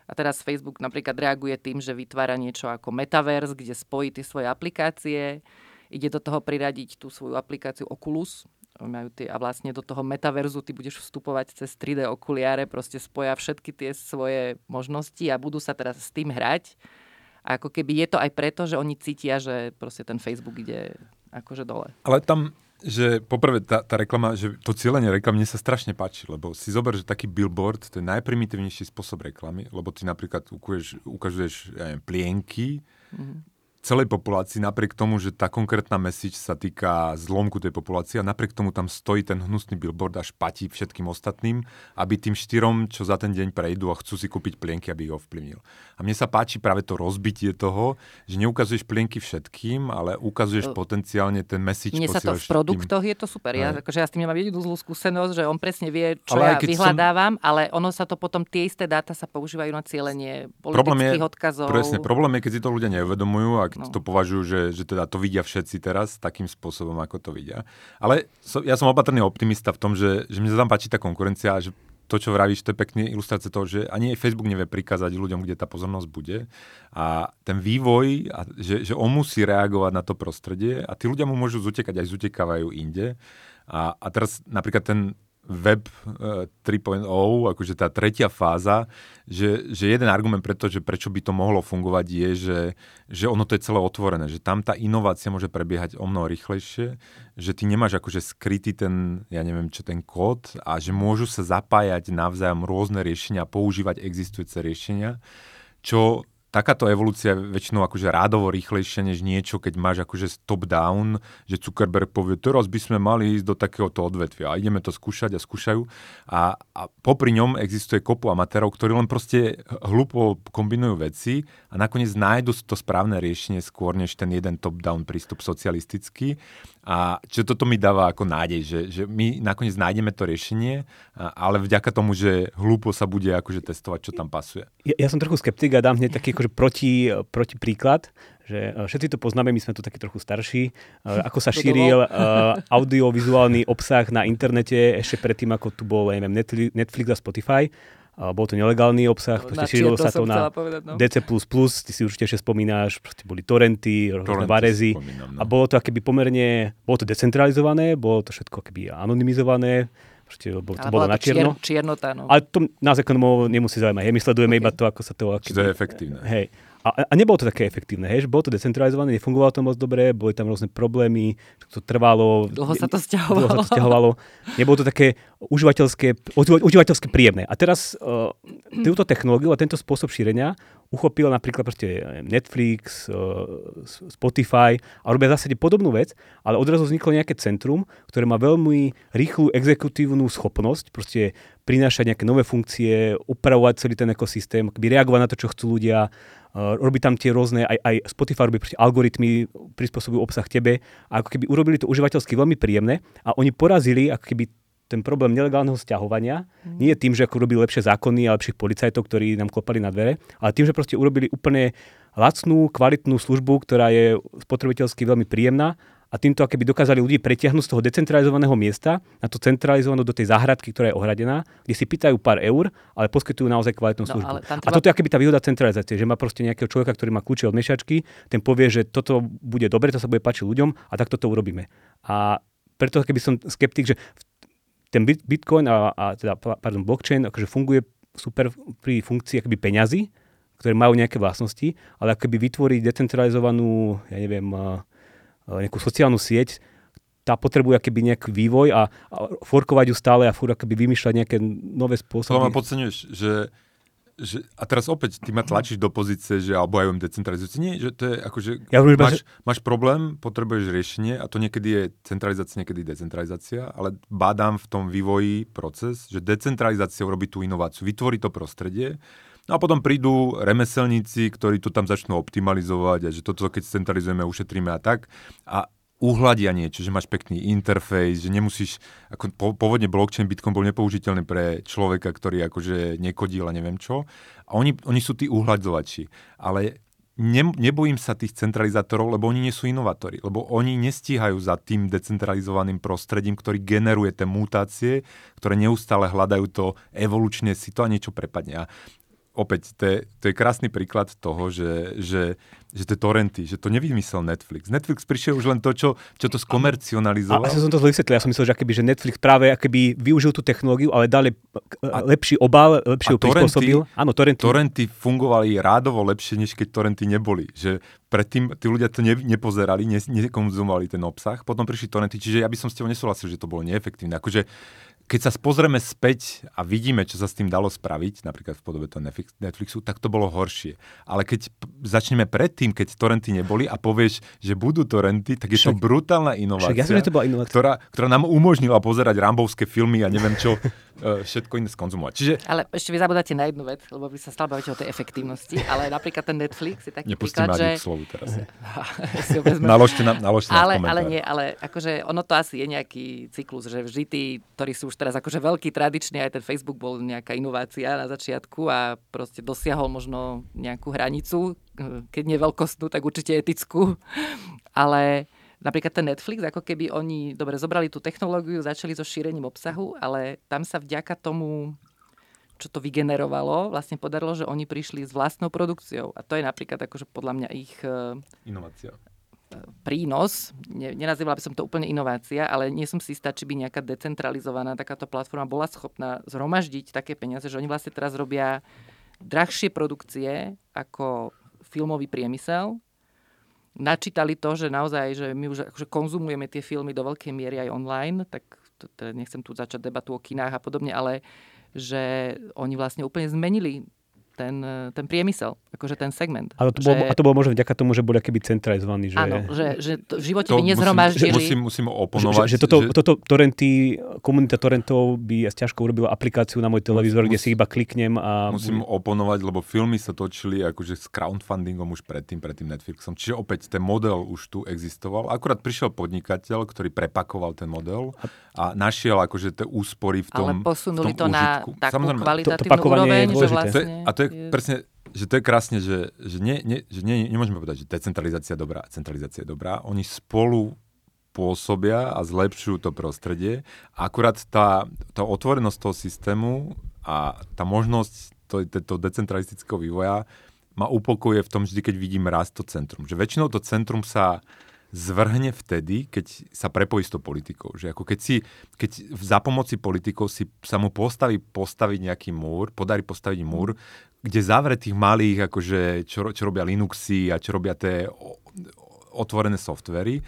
A teraz Facebook napríklad reaguje tým, že vytvára niečo ako metaverse, kde spojí tie svoje aplikácie. Ide do toho priradiť tú svoju aplikáciu Oculus, majú tie, a vlastne do toho metaverzu ty budeš vstupovať cez 3D okuliare, proste spoja všetky tie svoje možnosti a budú sa teraz s tým hrať. A ako keby je to aj preto, že oni cítia, že proste ten Facebook ide akože dole. Ale tam že poprvé tá, tá reklama, že to cieľenie reklamy mne sa strašne páči, lebo si zober, že taký billboard, to je najprimitívnejší spôsob reklamy, lebo ty napríklad ukazuješ, ukazuješ ja neviem, plienky, mm-hmm celej populácii, napriek tomu, že tá konkrétna message sa týka zlomku tej populácie a napriek tomu tam stojí ten hnusný billboard a špatí všetkým ostatným, aby tým štyrom, čo za ten deň prejdú a chcú si kúpiť plienky, aby ich ovplyvnil. A mne sa páči práve to rozbitie toho, že neukazuješ plienky všetkým, ale ukazuješ uh, potenciálne ten message. Mne sa to v produktoch je to super. Ja, akože ja s tým nemám jedinú zlú skúsenosť, že on presne vie, čo ale ja vyhľadávam, som... ale ono sa to potom, tie isté dáta sa používajú na cieľenie politických je, odkazov. Presne, problém je, keď si to ľudia neuvedomujú a no. to považujú, že, že teda to vidia všetci teraz takým spôsobom, ako to vidia. Ale so, ja som opatrný optimista v tom, že, že mne sa tam páči tá konkurencia a že to, čo vravíš, to je pekný ilustrácia toho, že ani Facebook nevie prikázať ľuďom, kde tá pozornosť bude. A ten vývoj, a že, že on musí reagovať na to prostredie a tí ľudia mu môžu zutekať, aj zutekávajú inde. A, a teraz napríklad ten Web 3.0, e, akože tá tretia fáza, že, že jeden argument preto, že prečo by to mohlo fungovať je, že, že ono to je celé otvorené, že tam tá inovácia môže prebiehať o mnoho rýchlejšie, že ty nemáš akože skrytý ten, ja neviem čo, ten kód a že môžu sa zapájať navzájom rôzne riešenia používať existujúce riešenia, čo takáto evolúcia je väčšinou akože rádovo rýchlejšia než niečo, keď máš akože top-down, že Zuckerberg povie, teraz by sme mali ísť do takéhoto odvetvia a ideme to skúšať a skúšajú. A, a popri ňom existuje kopu amatérov, ktorí len proste hlupo kombinujú veci a nakoniec nájdu to správne riešenie skôr než ten jeden top-down prístup socialistický. A čo toto mi dáva ako nádej, že, že my nakoniec nájdeme to riešenie, ale vďaka tomu, že hlúpo sa bude akože testovať, čo tam pasuje. Ja, ja som trochu skeptik a dám hneď taký akože proti, proti príklad, že e, všetci to poznáme, my sme tu takí trochu starší, e, ako sa šíril uh, audiovizuálny obsah na internete ešte predtým, ako tu bol neviem, Netflix a Spotify. Bol to nelegálny obsah, proste šírilo sa to na povedať, no. DC++, ty si určite ešte spomínaš, proste boli torrenty, rôzne varezy no. a bolo to akéby pomerne, bolo to decentralizované, bolo to všetko akéby anonymizované, proste, bolo, to bolo na čierno. Čier, čiernota, no. Ale to nás ekonomov nemusí zaujímať, my sledujeme okay. iba to, ako sa to... Akéby, to je efektívne. Hej. A, a nebolo to také efektívne, hej, že bolo to decentralizované, nefungovalo to moc dobre, boli tam rôzne problémy, to trvalo. Dlho sa to stiahovalo. Dlho sa to stiahovalo. Nebolo to také užívateľské, užívateľské príjemné. A teraz uh, túto technológiu a tento spôsob šírenia uchopil napríklad proste Netflix, uh, Spotify a robia v zásade podobnú vec, ale odrazu vzniklo nejaké centrum, ktoré má veľmi rýchlu exekutívnu schopnosť, proste prinášať nejaké nové funkcie, upravovať celý ten ekosystém, reagovať na to, čo chcú ľudia, Uh, robí tam tie rôzne, aj, aj Spotify robí algoritmy, prispôsobujú obsah tebe a ako keby urobili to užívateľsky veľmi príjemné a oni porazili ako keby ten problém nelegálneho sťahovania mm. nie je tým, že ako robili lepšie zákony a lepších policajtov, ktorí nám klopali na dvere, ale tým, že proste urobili úplne lacnú, kvalitnú službu, ktorá je spotrebiteľsky veľmi príjemná a týmto keby dokázali ľudí pretiahnuť z toho decentralizovaného miesta na to centralizovanú do tej záhradky, ktorá je ohradená, kde si pýtajú pár eur, ale poskytujú naozaj kvalitnú no, službu. Treba... A toto je keby tá výhoda centralizácie, že má proste nejakého človeka, ktorý má kľúče od mešačky, ten povie, že toto bude dobre, to sa bude páčiť ľuďom a takto to urobíme. A preto keby som skeptik, že ten Bitcoin a, a teda, pardon, blockchain akože funguje super pri funkcii akoby peňazí, ktoré majú nejaké vlastnosti, ale akoby vytvoriť decentralizovanú, ja neviem, nejakú sociálnu sieť, tá potrebuje akoby nejaký vývoj a, a forkovať ju stále a furt akoby vymýšľať nejaké nové spôsoby. To ma podceňuješ, že, že, a teraz opäť ty ma tlačíš do pozície, že alebo aj decentralizáciu. Nie, že to je ako, že ja máš, že... máš problém, potrebuješ riešenie a to niekedy je centralizácia, niekedy decentralizácia, ale bádam v tom vývoji proces, že decentralizácia urobí tú inováciu, vytvorí to prostredie, No a potom prídu remeselníci, ktorí to tam začnú optimalizovať a že toto, keď centralizujeme, ušetríme a tak. A uhladia niečo, že máš pekný interfejs, že nemusíš, ako po, pôvodne blockchain Bitcoin bol nepoužiteľný pre človeka, ktorý akože nekodil a neviem čo. A oni, oni sú tí uhľadzovači. Ale ne, nebojím sa tých centralizátorov, lebo oni nie sú inovátori, lebo oni nestíhajú za tým decentralizovaným prostredím, ktorý generuje tie mutácie, ktoré neustále hľadajú to evolučne si to a niečo prepadne. A opäť, to je, to je krásny príklad toho, že, že, že to je torrenty, že to nevymyslel Netflix. Netflix prišiel už len to, čo, čo to skomercionalizoval. A, a som to zle vysvetlil, ja som myslel, že, akoby, že Netflix práve akoby využil tú technológiu, ale dali a, lepší obal, lepšie ho prispôsobil. Áno, torrenty. Torrenty fungovali rádovo lepšie, než keď torrenty neboli. Že predtým tí ľudia to ne, nepozerali, ne, nekonzumovali ten obsah, potom prišli torrenty, čiže ja by som s tebou nesúhlasil, že to bolo neefektívne. Akože keď sa pozrieme späť a vidíme, čo sa s tým dalo spraviť, napríklad v podobe toho Netflixu, tak to bolo horšie. Ale keď začneme predtým, keď torrenty neboli a povieš, že budú torrenty, tak je však, to brutálna inovácia, však ja že to bola inovácia. Ktorá, ktorá nám umožnila pozerať rambovské filmy a neviem čo, všetko iné skonzumovať. Čiže... Ale ešte vy zabudáte na jednu vec, lebo by sa stále bavíte o tej efektívnosti, ale napríklad ten Netflix je taký Nepustíme príklad, že... slovu teraz. naložte na, naložte ale, ale nie, ale akože ono to asi je nejaký cyklus, že vždy tí, ktorí sú už teraz akože veľký tradičný, aj ten Facebook bol nejaká inovácia na začiatku a proste dosiahol možno nejakú hranicu, keď nie veľkostnú, tak určite etickú. Ale napríklad ten Netflix, ako keby oni, dobre, zobrali tú technológiu, začali so šírením obsahu, ale tam sa vďaka tomu čo to vygenerovalo, vlastne podarilo, že oni prišli s vlastnou produkciou. A to je napríklad akože podľa mňa ich... Eh, Inovácia prínos, ne, nenazývala by som to úplne inovácia, ale nie som si istá, či by nejaká decentralizovaná takáto platforma bola schopná zhromaždiť také peniaze, že oni vlastne teraz robia drahšie produkcie ako filmový priemysel. Načítali to, že naozaj, že my už akože konzumujeme tie filmy do veľkej miery aj online, tak to, nechcem tu začať debatu o kinách a podobne, ale že oni vlastne úplne zmenili ten, ten priemysel, akože ten segment. Ale to bolo, že... a to bolo možno vďaka tomu, že boli keby centralizovaní. Že... Áno, že, že to v živote to by nezhromaždili. Musím, musím, musím oponovať. Že, že, toto, že... toto torrenty, komunita torrentov by ťažko urobila aplikáciu na môj televízor, kde si iba kliknem a... Musím oponovať, lebo filmy sa točili akože s crowdfundingom už predtým, predtým Netflixom. Čiže opäť ten model už tu existoval. Akurát prišiel podnikateľ, ktorý prepakoval ten model a našiel akože tie úspory v tom Ale posunuli v tom to užitku. na takú kvalitatívnu to, to úroveň, že vlastne... To je, a to je, je presne že to je krásne, že, že, nie, nie, že nie, nemôžeme povedať, že decentralizácia je dobrá a centralizácia je dobrá. Oni spolu pôsobia a zlepšujú to prostredie. Akurát tá, tá otvorenosť toho systému a tá možnosť to, to decentralistického vývoja ma upokojuje v tom vždy, keď vidím rast to centrum. Že väčšinou to centrum sa zvrhne vtedy, keď sa prepojí s tou politikou. Že ako keď, si, keď za pomoci politikov si sa mu postaví postaviť nejaký múr, podarí postaviť múr, kde zavre tých malých, akože, čo, čo robia Linuxy a čo robia tie otvorené softvery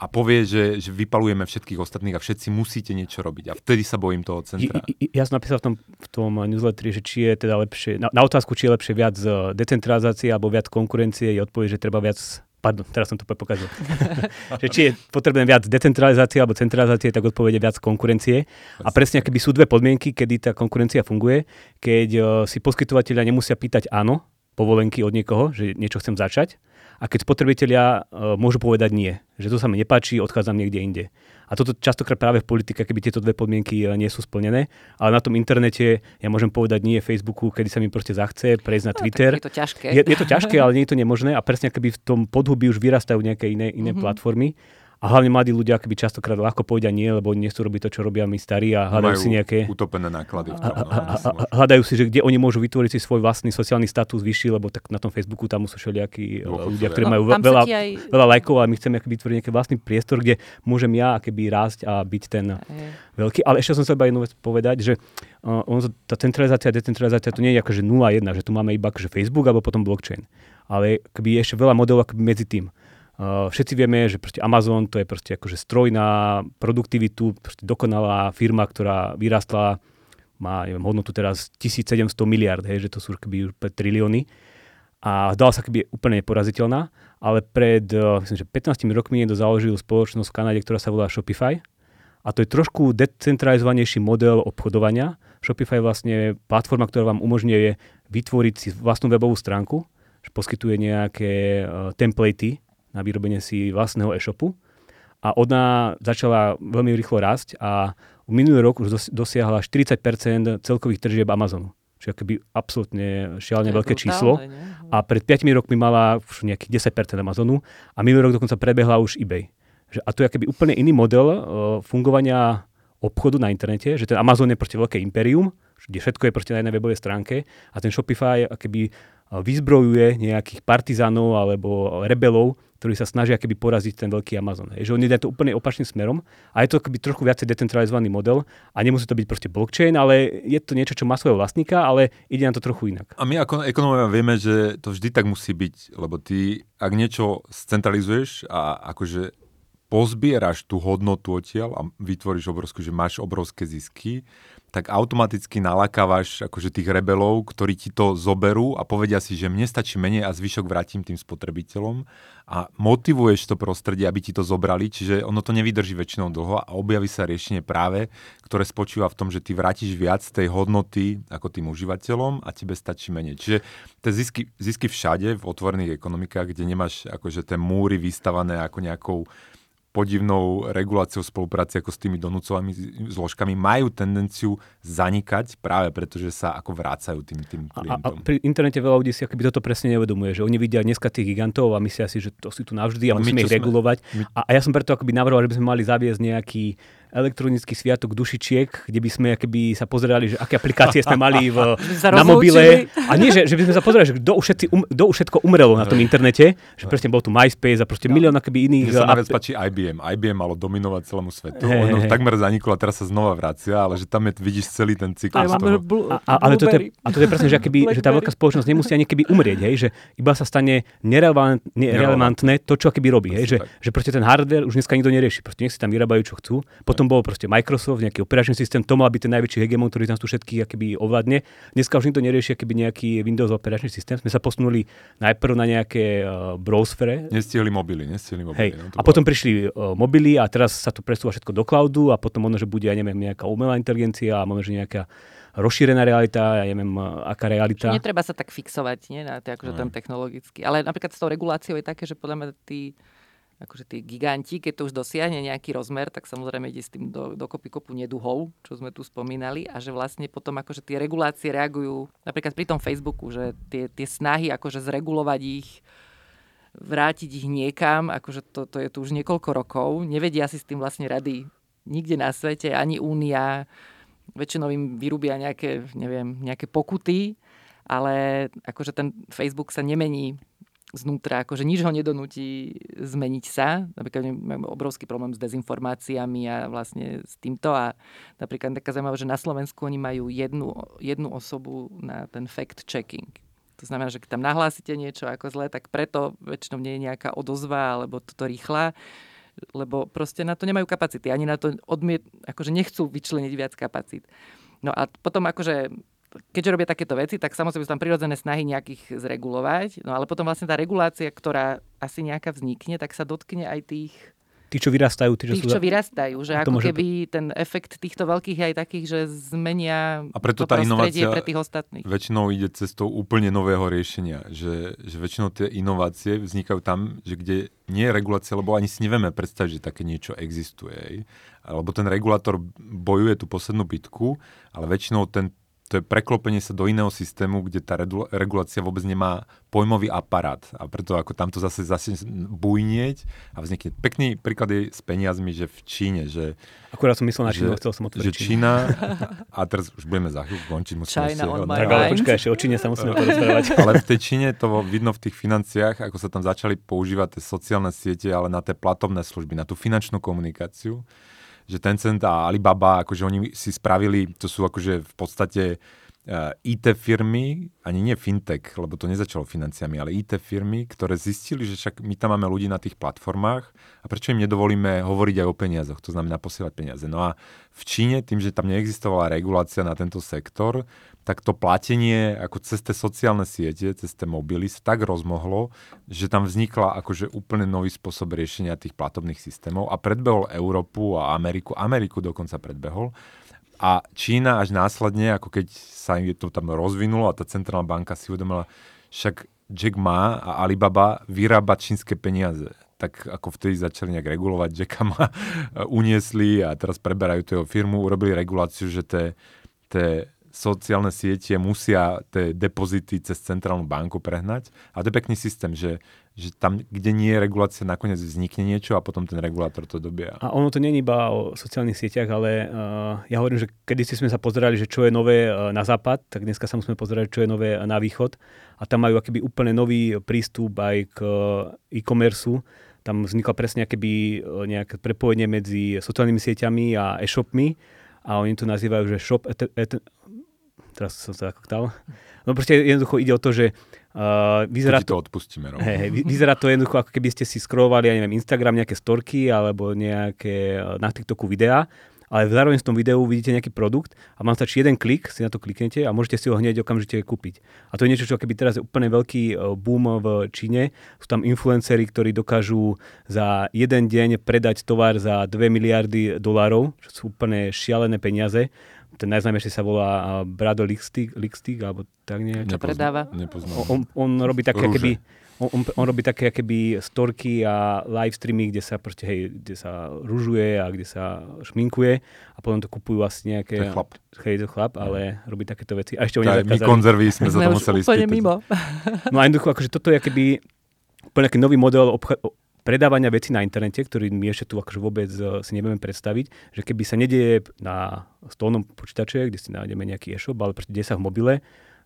a povie, že, že vypalujeme všetkých ostatných a všetci musíte niečo robiť. A vtedy sa bojím toho centra. Ja, ja som napísal v tom, v tom newsletteri, že či je teda lepšie, na, na otázku, či je lepšie viac eh, decentralizácie alebo viac konkurencie, je odpoveď, že treba viac Pardon, teraz som to pokazil. že či je potrebné viac decentralizácie alebo centralizácie, tak odpovede viac konkurencie. A presne keby sú dve podmienky, kedy tá konkurencia funguje, keď uh, si poskytovateľia nemusia pýtať áno, povolenky od niekoho, že niečo chcem začať, a keď spotrebitelia uh, môžu povedať nie, že to sa mi nepáči, odchádzam niekde inde. A toto častokrát práve v politike, keby tieto dve podmienky uh, nie sú splnené, ale na tom internete ja môžem povedať nie Facebooku, kedy sa mi proste zachce, prejsť na no, Twitter. je to ťažké. Je, je to ťažké, ale nie je to nemožné a presne keby v tom podhubí už vyrastajú nejaké iné, iné mm-hmm. platformy a hlavne mladí ľudia akoby častokrát ľahko povedia nie, lebo nechcú robiť to, čo robia my starí a hľadajú Majú si nejaké... utopené náklady. V tom, a, a, a, a, hľadajú si, že kde oni môžu vytvoriť si svoj vlastný sociálny status vyšší, lebo tak na tom Facebooku tam sú všelijakí ľudia, ktorí no, majú veľa, aj... veľa lajkov a my chceme vytvoriť nejaký vlastný priestor, kde môžem ja keby rásť a byť ten aj. veľký. Ale ešte som sa iba jednu vec povedať, že uh, on, tá centralizácia a decentralizácia to nie je akože 0-1, že tu máme iba akože Facebook alebo potom blockchain. Ale keby ešte veľa modelov akoby medzi tým. Uh, všetci vieme, že Amazon to je proste akože stroj na produktivitu, proste dokonalá firma, ktorá vyrastla, má neviem, hodnotu teraz 1700 miliard, hej, že to sú keby trilióny. A zdala sa keby úplne neporaziteľná, ale pred uh, myslím, že 15 rokmi niekto založil spoločnosť v Kanade, ktorá sa volá Shopify. A to je trošku decentralizovanejší model obchodovania. Shopify je vlastne platforma, ktorá vám umožňuje vytvoriť si vlastnú webovú stránku, že poskytuje nejaké uh, templatey, na vyrobenie si vlastného e-shopu. A ona začala veľmi rýchlo rásť a minulý rok už dosiahla 40% celkových tržieb Amazonu. Čiže akoby absolútne šialne veľké brutálne, číslo. Nie? A pred 5 rokmi mala už nejakých 10% Amazonu a minulý rok dokonca prebehla už eBay. Že, a to je akoby úplne iný model uh, fungovania obchodu na internete, že ten Amazon je proste veľké imperium, kde všetko je proste na jednej webovej stránke a ten Shopify akoby vyzbrojuje nejakých partizánov alebo rebelov, ktorí sa snažia keby poraziť ten veľký Amazon. Je, že oni dajú to úplne opačným smerom a je to keby trochu viacej decentralizovaný model a nemusí to byť proste blockchain, ale je to niečo, čo má svojho vlastníka, ale ide na to trochu inak. A my ako ekonómovia vieme, že to vždy tak musí byť, lebo ty, ak niečo scentralizuješ a akože pozbieraš tú hodnotu odtiaľ a vytvoríš obrovskú, že máš obrovské zisky, tak automaticky nalakávaš akože tých rebelov, ktorí ti to zoberú a povedia si, že mne stačí menej a zvyšok vrátim tým spotrebiteľom a motivuješ to prostredie, aby ti to zobrali, čiže ono to nevydrží väčšinou dlho a objaví sa riešenie práve, ktoré spočíva v tom, že ty vrátiš viac tej hodnoty ako tým užívateľom a tebe stačí menej. Čiže tie zisky, zisky všade v otvorených ekonomikách, kde nemáš akože tie múry vystavané ako nejakou podivnou reguláciou spolupráce ako s tými donúcovými zložkami majú tendenciu zanikať práve preto, že sa ako vrácajú tým, tým klientom. A, a pri internete veľa ľudí si akoby toto presne neuvedomuje, že oni vidia dneska tých gigantov a myslia si, že to sú tu navždy a musíme ich regulovať. My... A, a ja som preto akoby navrhoval, že by sme mali zaviesť nejaký elektronický sviatok dušičiek, kde by sme keby sa pozerali, že aké aplikácie sme mali v, na mobile. A nie, že, že by sme sa pozerali, že kto už, všetci, um, kto už všetko umrelo na tom internete, že presne bol tu MySpace a proste no. milión akoby iných... Mne sa najviac páči IBM. IBM malo dominovať celému svetu. Hey, ono hey. takmer zaniklo a teraz sa znova vracia, ale že tam je, vidíš celý ten cyklus toho. A, a, ale to je, a to je presne, že, akoby, že tá veľká spoločnosť nemusí ani keby umrieť, hej, že iba sa stane nerelevant, nerelevantné to, čo keby robí. Hej, že, že proste ten hardware už dneska nikto nerieši. Proste nech si tam vyrábajú, čo chcú. Potom potom bol proste Microsoft, nejaký operačný systém, to mal byť ten najväčší hegemon, ktorý nás tu všetkých akoby ovládne. Dneska už nikto nerieši akoby nejaký Windows operačný systém. Sme sa posunuli najprv na nejaké uh, browsere. Nestihli mobily, nestihli mobily. Hej. No, a potom prišli uh, mobily a teraz sa to presúva všetko do cloudu a potom možno, že bude, ja neviem, nejaká umelá inteligencia a možno, že nejaká rozšírená realita, ja neviem, aká realita. Čiže netreba sa tak fixovať, nie, na to, akože tam technologicky. Ale napríklad s tou reguláciou je také, že podľa mňa tí, akože tí giganti, keď to už dosiahne nejaký rozmer, tak samozrejme ide s tým do, dokopy kopu neduhov, čo sme tu spomínali, a že vlastne potom akože tie regulácie reagujú, napríklad pri tom Facebooku, že tie, tie snahy akože zregulovať ich, vrátiť ich niekam, akože to, to je tu už niekoľko rokov, nevedia si s tým vlastne rady nikde na svete, ani Únia, väčšinou im vyrúbia nejaké, neviem, nejaké pokuty, ale akože ten Facebook sa nemení znútra, akože nič ho nedonúti zmeniť sa. Napríklad máme obrovský problém s dezinformáciami a vlastne s týmto a napríklad taká zaujímavá, že na Slovensku oni majú jednu, jednu osobu na ten fact-checking. To znamená, že keď tam nahlásite niečo ako zlé, tak preto väčšinou nie je nejaká odozva alebo toto rýchla lebo proste na to nemajú kapacity. Ani na to odmiet, akože nechcú vyčleniť viac kapacít. No a potom akože keďže robia takéto veci, tak samozrejme sú tam prirodzené snahy nejakých zregulovať, no ale potom vlastne tá regulácia, ktorá asi nejaká vznikne, tak sa dotkne aj tých tí, čo vyrastajú. Tí, čo, tých, sú... čo vyrastajú, že ako môže... keby ten efekt týchto veľkých je aj takých, že zmenia a preto tá inovácia pre tých ostatných. väčšinou ide cestou úplne nového riešenia, že, že väčšinou tie inovácie vznikajú tam, že kde nie je regulácia, lebo ani si nevieme predstaviť, že také niečo existuje. Lebo ten regulátor bojuje tú poslednú bitku, ale väčšinou ten to je preklopenie sa do iného systému, kde tá regulácia vôbec nemá pojmový aparát. A preto ako tamto zase zase bujnieť a vznikne. Pekný príklad je s peniazmi, že v Číne, že... Akurát som myslel na Čínu, chcel som Že Čína, a teraz už budeme za chvíľu končiť, musíme China Tak ale počkaj, ešte o Číne sa musíme porozprávať. ale v tej Číne to vidno v tých financiách, ako sa tam začali používať tie sociálne siete, ale na tie platobné služby, na tú finančnú komunikáciu že Tencent a Alibaba, akože oni si spravili, to sú akože v podstate IT firmy, ani nie fintech, lebo to nezačalo financiami, ale IT firmy, ktoré zistili, že však my tam máme ľudí na tých platformách a prečo im nedovolíme hovoriť aj o peniazoch, to znamená posielať peniaze. No a v Číne, tým, že tam neexistovala regulácia na tento sektor, tak to platenie ako cez tie sociálne siete, cez tie mobily sa tak rozmohlo, že tam vznikla akože úplne nový spôsob riešenia tých platobných systémov a predbehol Európu a Ameriku, Ameriku dokonca predbehol. A Čína až následne, ako keď sa im to tam rozvinulo a tá centrálna banka si uvedomila, však Jack Ma a Alibaba vyrába čínske peniaze. Tak ako vtedy začali nejak regulovať Jacka Ma, uniesli a teraz preberajú tú jeho firmu, urobili reguláciu, že tie sociálne siete musia tie depozity cez centrálnu banku prehnať. A to je pekný systém, že, že tam, kde nie je regulácia, nakoniec vznikne niečo a potom ten regulátor to dobia. A ono to nie je iba o sociálnych sieťach, ale uh, ja hovorím, že kedy sme sa pozerali, že čo je nové uh, na západ, tak dneska sa musíme pozerať, čo je nové na východ. A tam majú akýby úplne nový prístup aj k e-commerce. Tam vzniklo presne uh, nejaké prepojenie medzi sociálnymi sieťami a e-shopmi a oni to nazývajú, že shop et, et, teraz som sa zakoktal. No proste jednoducho ide o to, že uh, vyzerá to... to odpustíme, Hej, hej, vyzerá to jednoducho, ako keby ste si scrollovali, ja neviem, Instagram, nejaké storky alebo nejaké na TikToku videá ale zároveň v tom videu vidíte nejaký produkt a vám stačí jeden klik, si na to kliknete a môžete si ho hneď okamžite kúpiť. A to je niečo, čo keby teraz je úplne veľký uh, boom v Číne. Sú tam influenceri, ktorí dokážu za jeden deň predať tovar za 2 miliardy dolárov, čo sú úplne šialené peniaze ten najznámejší sa volá Brado Lixtig, Lixtig alebo tak nejak. Čo predáva? On, on, robí také, keby, on, on, on robí také keby storky a live streamy, kde sa proste, hej, kde sa ružuje a kde sa šminkuje a potom to kupujú asi nejaké... To je chlap. Hej, to chlap, ale robí takéto veci. A ešte oni My konzervy sme za to museli úplne mimo. No a jednoducho, akože toto je keby úplne nový model obcha- predávania vecí na internete, ktorý my ešte tu akože vôbec uh, si nevieme predstaviť, že keby sa nedieje na stolnom počítače, kde si nájdeme nejaký e-shop, ale proste deje sa v mobile,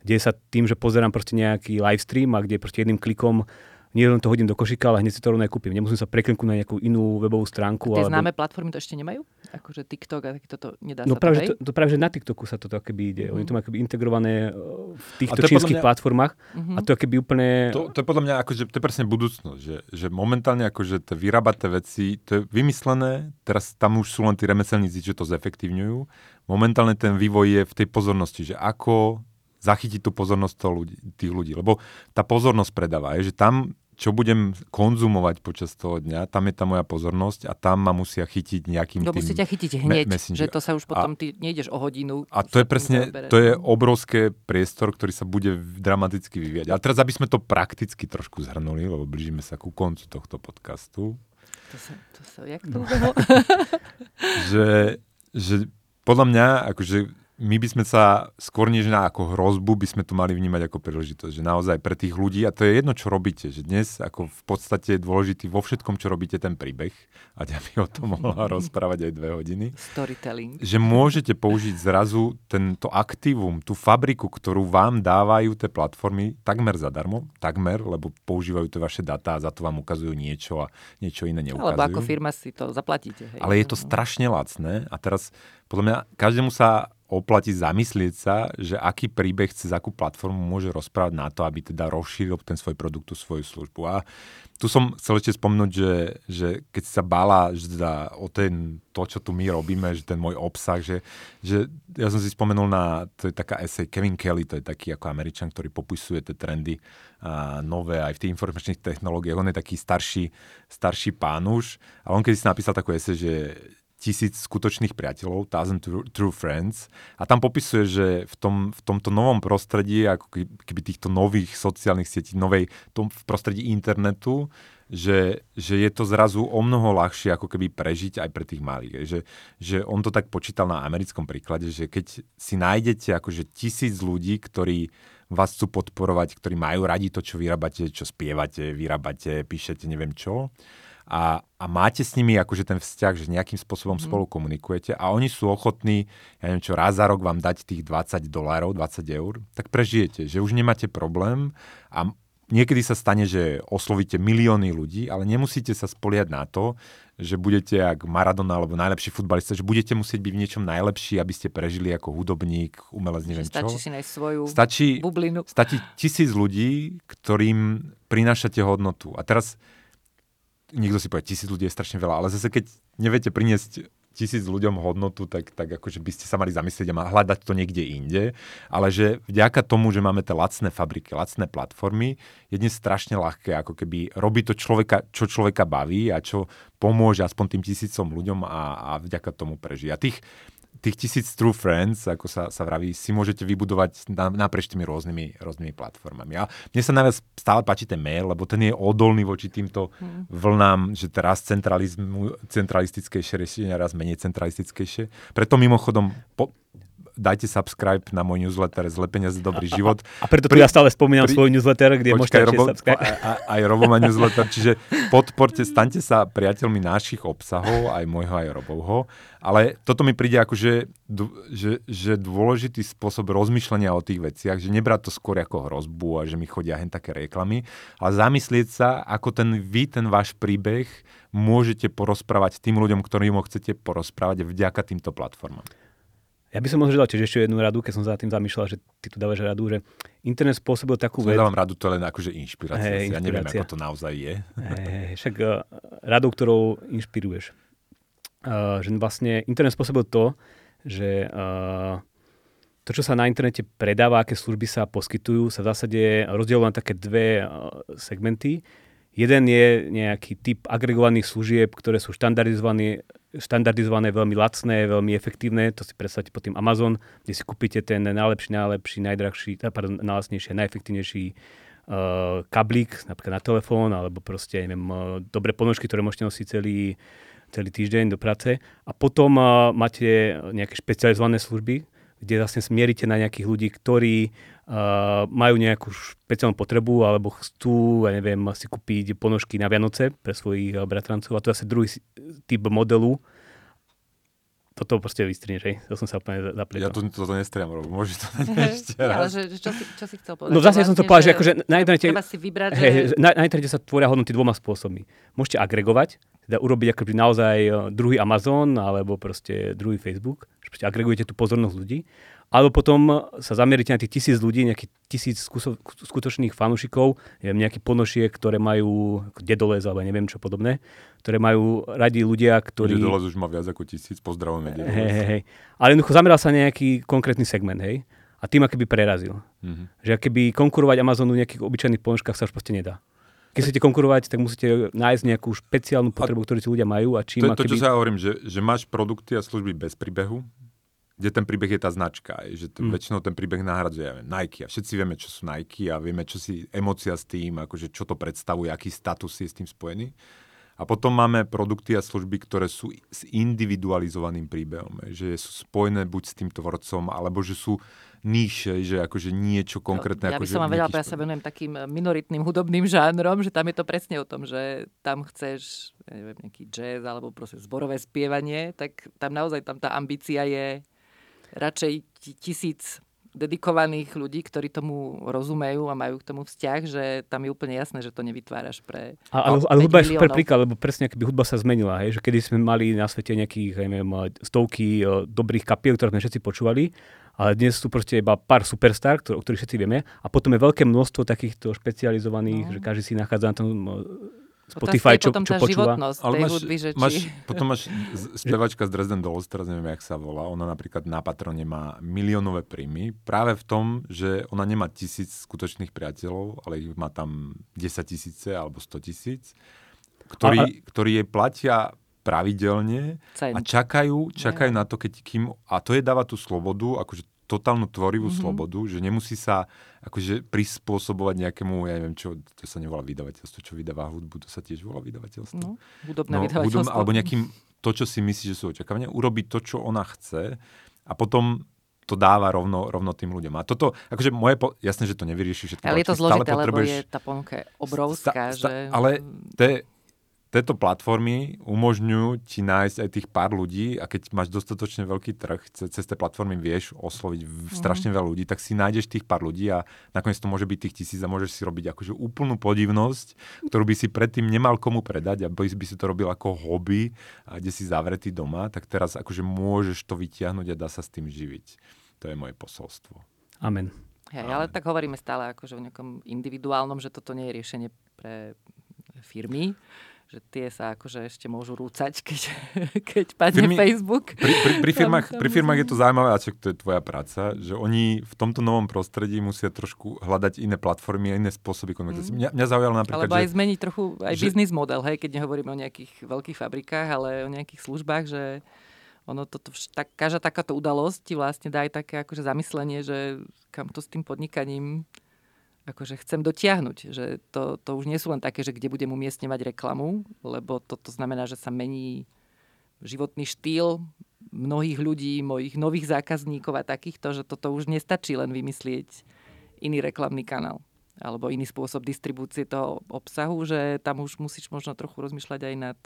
deje sa tým, že pozerám proste nejaký live stream a kde proste jedným klikom nie len to hodím do košíka, ale hneď si to rovno kúpim. Nemusím sa prekliknúť na nejakú inú webovú stránku. Tie alebo... známe platformy to ešte nemajú? Akože TikTok a takto to nedá No sa práve, to, to, to práve, že na TikToku sa to keby ide. Mm. Oni to majú keby integrované e, v týchto to čínskych mňa- platformách Mhm. a to je keby úplne... To, to je podľa mňa akože, to je presne budúcnosť, že, že momentálne akože tie vyrábaté veci, to je vymyslené, teraz tam už sú len tí remeselníci, že to zefektívňujú. Momentálne ten vývoj je v tej pozornosti, že ako zachytiť tú pozornosť toho ľudí, tých ľudí. Lebo tá pozornosť predáva, je, že tam, čo budem konzumovať počas toho dňa, tam je tá moja pozornosť a tam ma musia chytiť nejakým No tým... musí ťa chytiť me- hneď, messenger. že to sa už potom, ty nejdeš o hodinu. A to je presne, to je obrovské priestor, ktorý sa bude dramaticky vyvíjať. A teraz, aby sme to prakticky trošku zhrnuli, lebo blížime sa ku koncu tohto podcastu, To sa, to sa, jak to ubehlo? že, že podľa mňa, akože my by sme sa skôr než na ako hrozbu by sme to mali vnímať ako príležitosť, že naozaj pre tých ľudí, a to je jedno, čo robíte, že dnes ako v podstate je dôležitý vo všetkom, čo robíte, ten príbeh, a ja by o tom mohla rozprávať aj dve hodiny, Storytelling. že môžete použiť zrazu tento aktívum, tú fabriku, ktorú vám dávajú tie platformy takmer zadarmo, takmer, lebo používajú tie vaše data a za to vám ukazujú niečo a niečo iné neukazujú. Alebo ako firma si to zaplatíte. Hej. Ale je to strašne lacné a teraz podľa mňa každému sa oplatí zamyslieť sa, že aký príbeh cez akú platformu môže rozprávať na to, aby teda rozšíril ten svoj produkt, tú svoju službu. A tu som chcel ešte spomenúť, že, že keď sa bála že teda o ten, to, čo tu my robíme, že ten môj obsah, že, že ja som si spomenul na, to je taká esej Kevin Kelly, to je taký ako Američan, ktorý popisuje tie trendy a nové aj v tých informačných technológiách. On je taký starší, starší pán už a on keď si napísal takú esej, že tisíc skutočných priateľov, thousand true, friends. A tam popisuje, že v, tom, v tomto novom prostredí, ako keby týchto nových sociálnych sietí, novej, tom, v prostredí internetu, že, že je to zrazu o mnoho ľahšie ako keby prežiť aj pre tých malých. Že, že on to tak počítal na americkom príklade, že keď si nájdete akože tisíc ľudí, ktorí vás chcú podporovať, ktorí majú radi to, čo vyrábate, čo spievate, vyrábate, píšete, neviem čo, a, a máte s nimi akože ten vzťah, že nejakým spôsobom mm. spolu komunikujete a oni sú ochotní, ja neviem čo, raz za rok vám dať tých 20 dolárov, 20 eur, tak prežijete, že už nemáte problém a niekedy sa stane, že oslovíte milióny ľudí, ale nemusíte sa spoliať na to, že budete jak Maradona alebo najlepší futbalista, že budete musieť byť v niečom najlepší, aby ste prežili ako hudobník, umelec, neviem čo. Stačí si nájsť svoju Stačí, bublinu. stačí tisíc ľudí, ktorým prinášate hodnotu. A teraz niekto si povie, tisíc ľudí je strašne veľa, ale zase keď neviete priniesť tisíc ľuďom hodnotu, tak, tak akože by ste sa mali zamyslieť a hľadať to niekde inde. Ale že vďaka tomu, že máme tie lacné fabriky, lacné platformy, je dnes strašne ľahké ako keby robiť to človeka, čo človeka baví a čo pomôže aspoň tým tisícom ľuďom a, a vďaka tomu prežije. A tých, tých tisíc true friends, ako sa, sa vraví, si môžete vybudovať na, naprieč tými rôznymi, rôznymi platformami. A mne sa najviac stále páči ten mail, lebo ten je odolný voči týmto Hmm. vlnám, že teraz centralizmu, centralistickejšie riešenia, raz menej centralistickejšie. Preto mimochodom po, dajte subscribe na môj newsletter Zle peniaze, dobrý život. A preto Pri- ja stále spomínam pri- svoj newsletter, kde môžete ešte Robo, subscribe. aj Robo má newsletter, čiže podporte, staňte sa priateľmi našich obsahov, aj môjho, aj Robovho. Ale toto mi príde ako, že, že, že dôležitý spôsob rozmýšľania o tých veciach, že nebrať to skôr ako hrozbu a že mi chodia hen také reklamy, ale zamyslieť sa, ako ten vy, ten váš príbeh môžete porozprávať tým ľuďom, ktorým ho chcete porozprávať vďaka týmto platformám. Ja by som možno dal tiež ešte jednu radu, keď som za tým zamýšľal, že ty tu dávaš radu, že internet spôsobil takú Čo vec. dávam radu, to len akože inšpirácia. Hej, ja neviem, ako to naozaj je. Hej, však uh, radou, ktorou inšpiruješ. Uh, že vlastne internet spôsobil to, že uh, to, čo sa na internete predáva, aké služby sa poskytujú, sa v zásade rozdielujú na také dve uh, segmenty. Jeden je nejaký typ agregovaných služieb, ktoré sú štandardizované, štandardizované veľmi lacné, veľmi efektívne. To si predstavte pod tým Amazon, kde si kúpite ten najlepší, najlepší, najdrahší, eh, pardon, najlacnejší, najefektívnejší uh, kablík, napríklad na telefón, alebo proste, neviem, uh, dobré ponožky, ktoré môžete nosiť celý, celý týždeň do práce. A potom uh, máte nejaké špecializované služby, kde vlastne smierite na nejakých ľudí, ktorí uh, majú nejakú špeciálnu potrebu alebo chcú, ja neviem, si kúpiť ponožky na Vianoce pre svojich uh, bratrancov. A to je asi druhý typ modelu. toto proste vystrieš, hej. To som sa úplne zapletal. Ja to, toto nestriam, Robo. Môžeš to dať ešte Nie, ale raz. že, čo, si, čo si chcel povedať? No zase som to Vlastne, povedal, že akože na internete, Treba si vybrať, hej, že... na, na internete sa tvoria hodnoty dvoma spôsobmi. Môžete agregovať, teda urobiť akoby naozaj e, druhý Amazon alebo proste druhý Facebook, že proste agregujete tú pozornosť ľudí, alebo potom sa zamierite na tých tisíc ľudí, nejakých tisíc skúso, skutočných fanúšikov, neviem, nejaký ponošiek, ktoré majú dedolez alebo neviem čo podobné, ktoré majú radi ľudia, ktorí... Dolez už má viac ako tisíc, pozdravujeme. Hej, hej, hej. Ale jednoducho zameral sa na nejaký konkrétny segment, hej. A tým akoby prerazil. Mhm. Že keby konkurovať Amazonu v nejakých obyčajných ponožkách sa už proste nedá. Keď chcete konkurovať, tak musíte nájsť nejakú špeciálnu potrebu, ktorú si ľudia majú a čím To, to, čo akoby... sa hovorím, že, že máš produkty a služby bez príbehu, kde ten príbeh je tá značka, že to, Mm. väčšinou ten príbeh nahradzuje ja Nike a všetci vieme, čo sú Nike a vieme, čo si emócia s tým, akože čo to predstavuje, aký status je s tým spojený. A potom máme produkty a služby, ktoré sú s individualizovaným príbehom, že sú spojené buď s tým tvorcom, alebo že sú níše, že akože niečo konkrétne. Ja by som vám vedela, ja sa venujem takým minoritným hudobným žánrom, že tam je to presne o tom, že tam chceš ja neviem, nejaký jazz alebo proste zborové spievanie, tak tam naozaj tam tá ambícia je radšej ti- tisíc dedikovaných ľudí, ktorí tomu rozumejú a majú k tomu vzťah, že tam je úplne jasné, že to nevytváraš pre... A, ale, ale 5 hudba je super miliónov. príklad, lebo presne keby hudba sa zmenila, hej, že kedy sme mali na svete nejakých, ja neviem, stovky o, dobrých kapiel, ktoré sme všetci počúvali, ale dnes sú proste iba pár superstar, ktor- o ktorých všetci vieme, a potom je veľké množstvo takýchto špecializovaných, No. že každý si nachádza na tom Otázka Spotify, čo, potom čo tá počúva. životnosť Ale máš, hudby, že či... máš, potom máš spevačka z Dresden Dolls, teraz neviem, jak sa volá, ona napríklad na Patrone má miliónové príjmy, práve v tom, že ona nemá tisíc skutočných priateľov, ale ich má tam 10 tisíce alebo 100 tisíc, ktorí, A- ktorí jej platia pravidelne Cent. a čakajú, čakajú na to, keď kým... A to je dáva tú slobodu, akože totálnu tvorivú Mhm. mm-hmm. slobodu, že nemusí sa akože prispôsobovať nejakému, ja neviem čo, to sa nevolá vydavateľstvo, čo vydáva hudbu, to sa tiež volá vydavateľstvo. No, hudobné No, vydavateľstvo. hudobné- alebo nejakým, to, čo si myslí, že sú očakávania, urobiť to, čo ona chce a potom to dáva rovno, rovno tým ľuďom. A toto, akože moje, po, jasné, že to nevyrieši všetko. Ale je to zložité, lebo je tá ponuka je obrovská, Sta- sta- že... Ale te, tieto platformy umožňujú ti nájsť aj tých pár ľudí a keď máš dostatočne veľký trh, ce- cez tie platformy vieš osloviť Mhm. strašne veľa ľudí, tak si nájdeš tých pár ľudí a nakoniec to môže byť tých tisíc a môžeš si robiť akože úplnú podivnosť, ktorú by si predtým nemal komu predať a by, by si to robil ako hobby a kde si zavretý doma, tak teraz akože môžeš to vytiahnuť a dá sa s tým živiť. To je moje posolstvo. Amen. Hej, ale tak hovoríme stále akože o nejakom individuálnom, že toto nie je riešenie pre firmy, že tie sa akože ešte môžu rúcať, keď, keď padne Firmy- Facebook. Pri, pri, pri, firmách, tam pri firmách je to zaujímavé, a to je tvoja práca, že oni v tomto novom prostredí musia trošku hľadať iné platformy a iné spôsoby komunikácie. Mm. Mňa, mňa zaujalo napríklad, Alebo aj že... zmeniť trochu aj že- biznis model, hej, keď nehovoríme o nejakých veľkých fabrikách, ale o nejakých službách, že ono toto, vš- tak, každá takáto udalosť ti vlastne dá aj také akože zamyslenie, že kam to s tým podnikaním akože chcem dotiahnuť. Že to, to už nie sú len také, že kde budem umiestňovať reklamu, lebo toto znamená, že sa mení životný štýl mnohých ľudí, mojich nových zákazníkov a takýchto, že toto už nestačí len vymyslieť iný reklamný kanál alebo iný spôsob distribúcie toho obsahu, že tam už musíš možno trochu rozmýšľať aj nad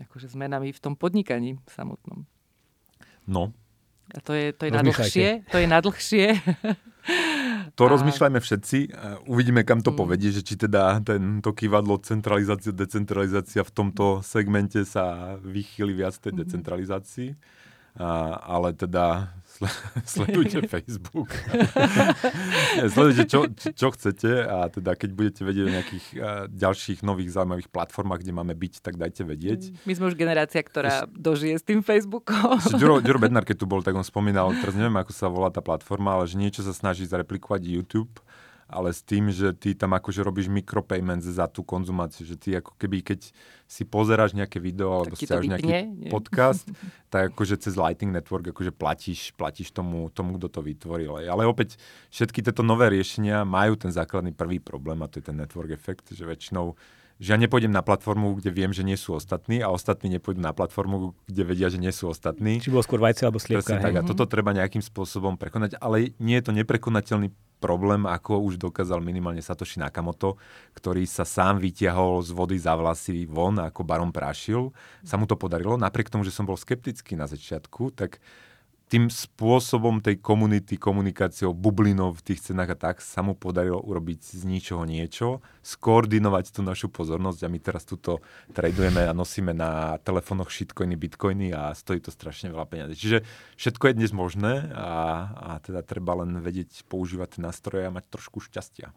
akože zmenami v tom podnikaní samotnom. No, A to je, to je Rozmýšľajte. nadlhšie. To je nadlhšie. to A- rozmýšľajme všetci. Uvidíme, kam to Mm. povedie, že či teda tento kývadlo centralizácia, decentralizácia v tomto segmente sa vychýli viac tej Mhm. decentralizácii. A, ale teda sle- sledujte Facebook. sledujte, čo, čo, chcete a teda keď budete vedieť o nejakých a, ďalších nových zaujímavých platformách, kde máme byť, tak dajte vedieť. My sme už generácia, ktorá dožije s tým Facebookom. Ešte Ďuro, Ďuro keď tu bol, tak on spomínal, teraz neviem, ako sa volá tá platforma, ale že niečo sa snaží zareplikovať YouTube, ale s tým, že ty tam akože robíš micropayments za tú konzumáciu, že ty ako keby, keď si pozeráš nejaké video alebo stiaž nejaký nie? podcast, tak akože cez Lighting Network akože platíš, platíš tomu, tomu, kto to vytvoril. Ale opäť všetky tieto nové riešenia majú ten základný prvý problém a to je ten network efekt, že väčšinou že ja nepôjdem na platformu, kde viem, že nie sú ostatní a ostatní nepôjdu na platformu, kde vedia, že nie sú ostatní. Či bolo skôr vajce alebo sliepka. Presne tak. A toto treba nejakým spôsobom prekonať, ale nie je to neprekonateľný problém, ako už dokázal minimálne Satoshi Nakamoto, ktorý sa sám vytiahol z vody za vlasy von, ako barom prášil. Sa mu to podarilo, napriek tomu, že som bol skeptický na začiatku, tak tým spôsobom tej komunity, komunikáciou, bublinou v tých cenách a tak sa mu podarilo urobiť z ničoho niečo, skoordinovať tú našu pozornosť a my teraz tuto tradujeme a nosíme na telefónoch shitcoiny, bitcoiny a stojí to strašne veľa peniazy. Čiže všetko je dnes možné a, a teda treba len vedieť používať tie nástroje a mať trošku šťastia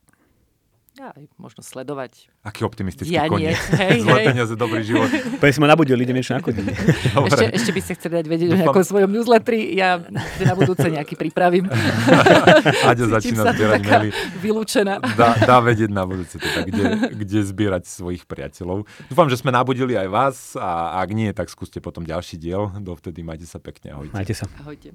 aj možno sledovať. Aký optimistický ja koniec. Hej, Zlé hej. peniaze, dobrý život. Povedz ma nabudil, idem niečo nakodiť. Ešte, ešte by ste chceli dať vedieť o nejakom svojom newsletteri. Ja na budúce nejaký pripravím. Aďa začína zbierať maily. Vylúčená. Dá, dá vedieť na budúce, teda, kde, kde zbierať svojich priateľov. Dúfam, že sme nabudili aj vás a ak nie, tak skúste potom ďalší diel. Dovtedy majte sa pekne. Ahojte. Majte sa. Ahojte.